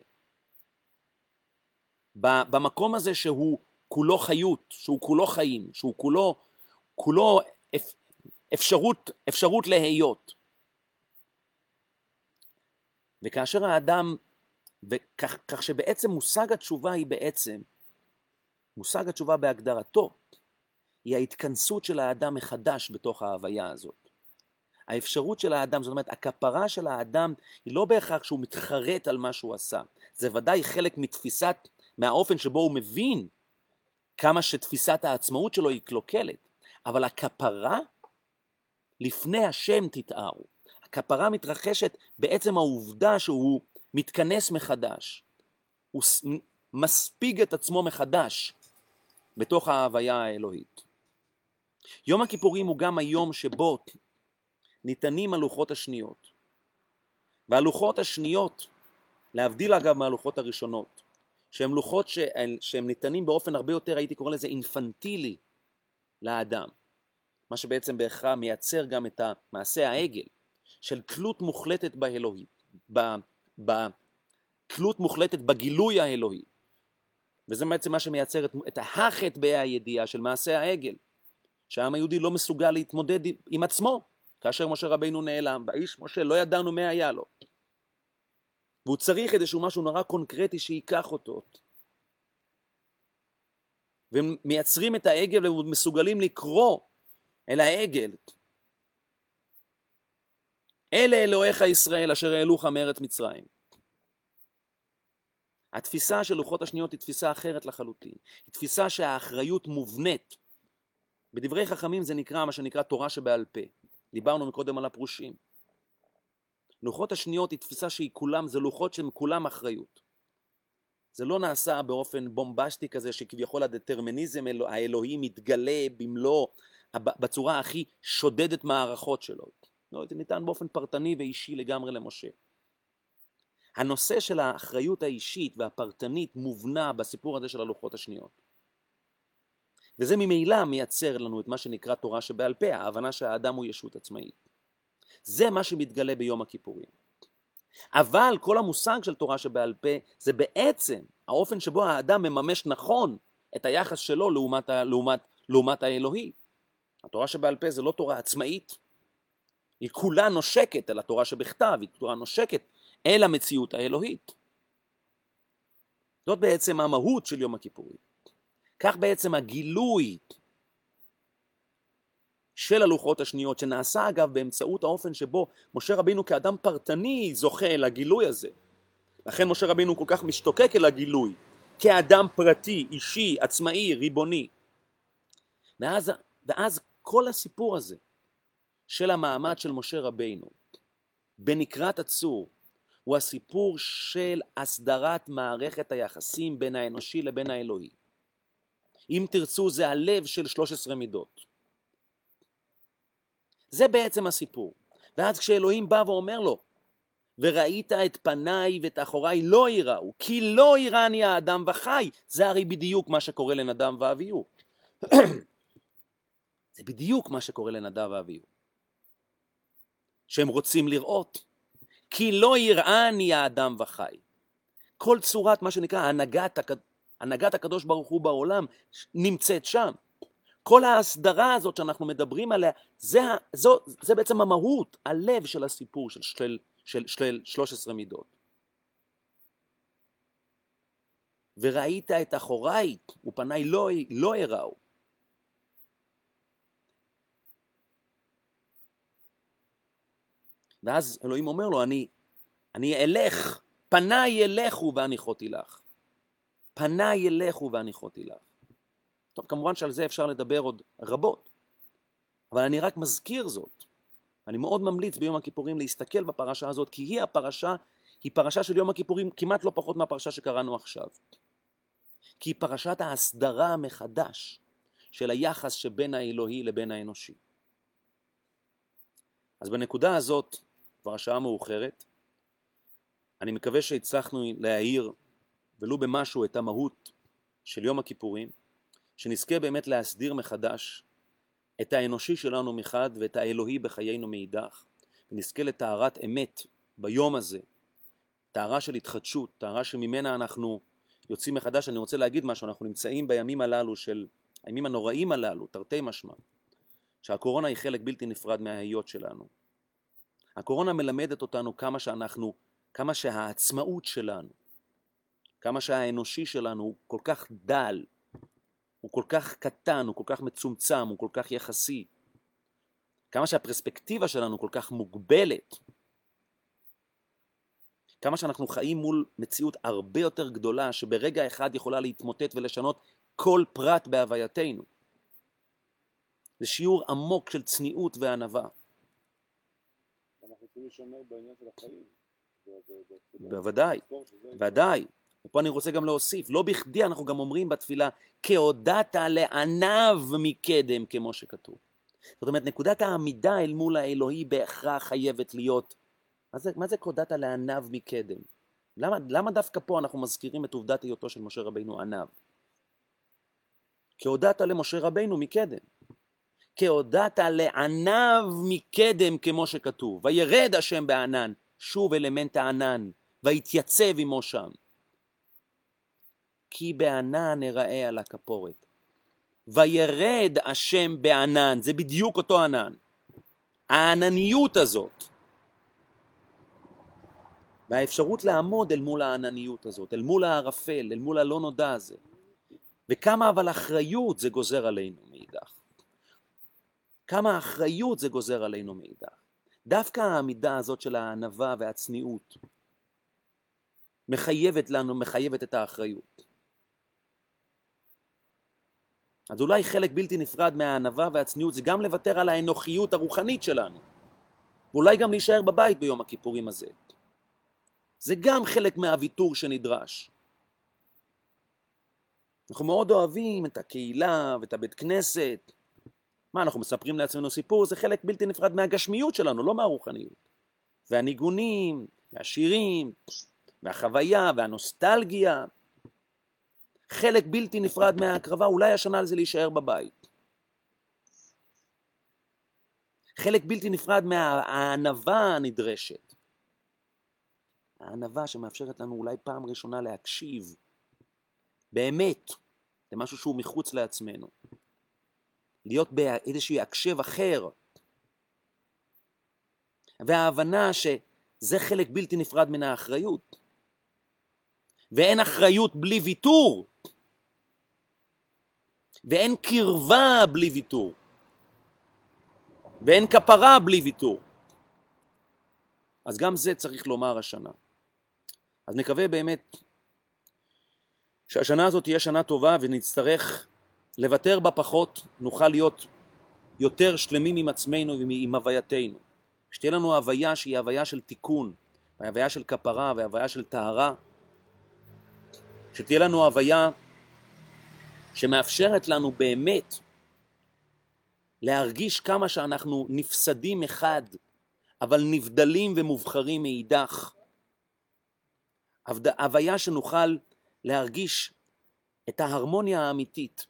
במקום הזה שהוא כולו חיות, שהוא כולו חיים, שהוא כולו, כולו אפשרות, אפשרות להיות. וכאשר האדם, וכך, כך שבעצם מושג התשובה היא בעצם, מושג התשובה בהגדרתו, היא ההתכנסות של האדם מחדש בתוך ההוויה הזאת. האפשרות של האדם, זאת אומרת, הכפרה של האדם היא לא בהכרח שהוא מתחרט על מה שהוא עשה. זה ודאי חלק מתפיסת, מהאופן שבו הוא מבין כמה שתפיסת העצמאות שלו היא קלוקלת. אבל הכפרה, לפני השם תתארו. הכפרה מתרחשת בעצם העובדה שהוא מתכנס מחדש. הוא מספיג את עצמו מחדש בתוך ההוויה האלוהית. יום הכיפורים הוא גם היום שבו ניתנים הלוחות השניות. והלוחות השניות, להבדיל אגב מהלוחות הראשונות, שהן לוחות שהן ניתנים באופן הרבה יותר, הייתי קורא לזה אינפנטילי לאדם. מה שבעצם בהכרח מייצר גם את מעשה העגל, של תלות מוחלטת באלוהי, בתלות מוחלטת בגילוי האלוהי. וזה בעצם מה שמייצר את, את החטא בה"א הידיעה של מעשה העגל. שהעם היהודי לא מסוגל להתמודד עם עצמו, כאשר משה רבינו נעלם, והאיש משה לא ידענו מה היה לו. והוא צריך איזשהו משהו נורא קונקרטי שייקח אותו. והם מייצרים את העגל ומסוגלים לקרוא אל העגל. אלה אלוהיך ישראל אשר העלוך מארץ מצרים. התפיסה של לוחות השניות היא תפיסה אחרת לחלוטין. היא תפיסה שהאחריות מובנית בדברי חכמים זה נקרא מה שנקרא תורה שבעל פה. דיברנו מקודם על הפרושים. לוחות השניות היא תפיסה שהיא כולם, זה לוחות שהן כולם אחריות. זה לא נעשה באופן בומבסטי כזה שכביכול הדטרמיניזם האלוהי מתגלה במלוא, בצורה הכי שודדת מערכות שלו. לא, זה ניתן באופן פרטני ואישי לגמרי למשה. הנושא של האחריות האישית והפרטנית מובנה בסיפור הזה של הלוחות השניות. וזה ממילא מייצר לנו את מה שנקרא תורה שבעל פה, ההבנה שהאדם הוא ישות עצמאית. זה מה שמתגלה ביום הכיפורים. אבל כל המושג של תורה שבעל פה זה בעצם האופן שבו האדם מממש נכון את היחס שלו לעומת, לעומת, לעומת האלוהי. התורה שבעל פה זה לא תורה עצמאית, היא כולה נושקת אל התורה שבכתב, היא תורה נושקת אל המציאות האלוהית. זאת בעצם המהות של יום הכיפורים. כך בעצם הגילוי של הלוחות השניות, שנעשה אגב באמצעות האופן שבו משה רבינו כאדם פרטני זוכה אל הגילוי הזה. לכן משה רבינו כל כך משתוקק אל הגילוי, כאדם פרטי, אישי, עצמאי, ריבוני. ואז, ואז כל הסיפור הזה של המעמד של משה רבינו בנקרת הצור הוא הסיפור של הסדרת מערכת היחסים בין האנושי לבין האלוהי. אם תרצו זה הלב של 13 מידות. זה בעצם הסיפור. ואז כשאלוהים בא ואומר לו, וראית את פניי ואת אחוריי לא יראו, כי לא יראני האדם וחי. זה הרי בדיוק מה שקורה לנדם ואביהו. זה בדיוק מה שקורה לנדב ואביהו. שהם רוצים לראות, כי לא יראני האדם וחי. כל צורת מה שנקרא הנהגת, הנהגת הקדוש ברוך הוא בעולם נמצאת שם. כל ההסדרה הזאת שאנחנו מדברים עליה, זה, זו, זה בעצם המהות, הלב של הסיפור של, של, של, של 13 מידות. וראית את אחוריי ופניי לא, לא אראו. ואז אלוהים אומר לו, אני, אני אלך, פניי ילכו והניחותי לך. פניי ילכו והניחותי לך. טוב, כמובן שעל זה אפשר לדבר עוד רבות, אבל אני רק מזכיר זאת. אני מאוד ממליץ ביום הכיפורים להסתכל בפרשה הזאת, כי היא הפרשה, היא פרשה של יום הכיפורים כמעט לא פחות מהפרשה שקראנו עכשיו. כי היא פרשת ההסדרה מחדש של היחס שבין האלוהי לבין האנושי. אז בנקודה הזאת, כבר השעה מאוחרת, אני מקווה שהצלחנו להאיר ולו במשהו את המהות של יום הכיפורים, שנזכה באמת להסדיר מחדש את האנושי שלנו מחד ואת האלוהי בחיינו מאידך, ונזכה לטהרת אמת ביום הזה, טהרה של התחדשות, טהרה שממנה אנחנו יוצאים מחדש. אני רוצה להגיד משהו, אנחנו נמצאים בימים הללו של, הימים הנוראים הללו, תרתי משמע, שהקורונה היא חלק בלתי נפרד מההיות שלנו. הקורונה מלמדת אותנו כמה שאנחנו, כמה שהעצמאות שלנו, כמה שהאנושי שלנו הוא כל כך דל, הוא כל כך קטן, הוא כל כך מצומצם, הוא כל כך יחסי. כמה שהפרספקטיבה שלנו כל כך מוגבלת. כמה שאנחנו חיים מול מציאות הרבה יותר גדולה, שברגע אחד יכולה להתמוטט ולשנות כל פרט בהווייתנו. זה שיעור עמוק של צניעות וענווה. צריכים לשמר בעניין של החיים. בוודאי, ודאי. ופה אני רוצה גם להוסיף, לא בכדי אנחנו גם אומרים בתפילה, כהודעת לעניו מקדם, כמו שכתוב. זאת אומרת, נקודת העמידה אל מול האלוהי בהכרח חייבת להיות, מה זה, מה זה כהודעת לעניו מקדם? למה, למה דווקא פה אנחנו מזכירים את עובדת היותו של משה רבינו עניו? כהודעת למשה רבינו מקדם. כהודעת לעניו מקדם כמו שכתוב, וירד השם בענן, שוב אלמנט הענן, ויתייצב עמו שם. כי בענן אראה על הכפורת. וירד השם בענן, זה בדיוק אותו ענן. הענניות הזאת, והאפשרות לעמוד אל מול הענניות הזאת, אל מול הערפל, אל מול הלא נודע הזה. וכמה אבל אחריות זה גוזר עלינו מאידך. כמה אחריות זה גוזר עלינו מאידך. דווקא העמידה הזאת של הענווה והצניעות מחייבת לנו, מחייבת את האחריות. אז אולי חלק בלתי נפרד מהענווה והצניעות זה גם לוותר על האנוכיות הרוחנית שלנו, ואולי גם להישאר בבית ביום הכיפורים הזה. זה גם חלק מהוויתור שנדרש. אנחנו מאוד אוהבים את הקהילה ואת הבית כנסת. מה, אנחנו מספרים לעצמנו סיפור? זה חלק בלתי נפרד מהגשמיות שלנו, לא מהרוחניות. והניגונים, והשירים, והחוויה, והנוסטלגיה. חלק בלתי נפרד מההקרבה, אולי השנה על זה להישאר בבית. חלק בלתי נפרד מהענווה הנדרשת. הענווה שמאפשרת לנו אולי פעם ראשונה להקשיב, באמת, למשהו שהוא מחוץ לעצמנו. להיות באיזשהי הקשב אחר. וההבנה שזה חלק בלתי נפרד מן האחריות. ואין אחריות בלי ויתור. ואין קרבה בלי ויתור. ואין כפרה בלי ויתור. אז גם זה צריך לומר השנה. אז נקווה באמת שהשנה הזאת תהיה שנה טובה ונצטרך לוותר בה פחות, נוכל להיות יותר שלמים עם עצמנו ועם הווייתנו. שתהיה לנו הוויה שהיא הוויה של תיקון, הוויה של כפרה והוויה של טהרה. שתהיה לנו הוויה שמאפשרת לנו באמת להרגיש כמה שאנחנו נפסדים אחד, אבל נבדלים ומובחרים מאידך. הוויה שנוכל להרגיש את ההרמוניה האמיתית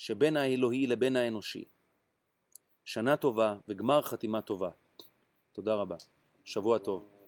שבין האלוהי לבין האנושי. שנה טובה וגמר חתימה טובה. תודה רבה. שבוע טוב.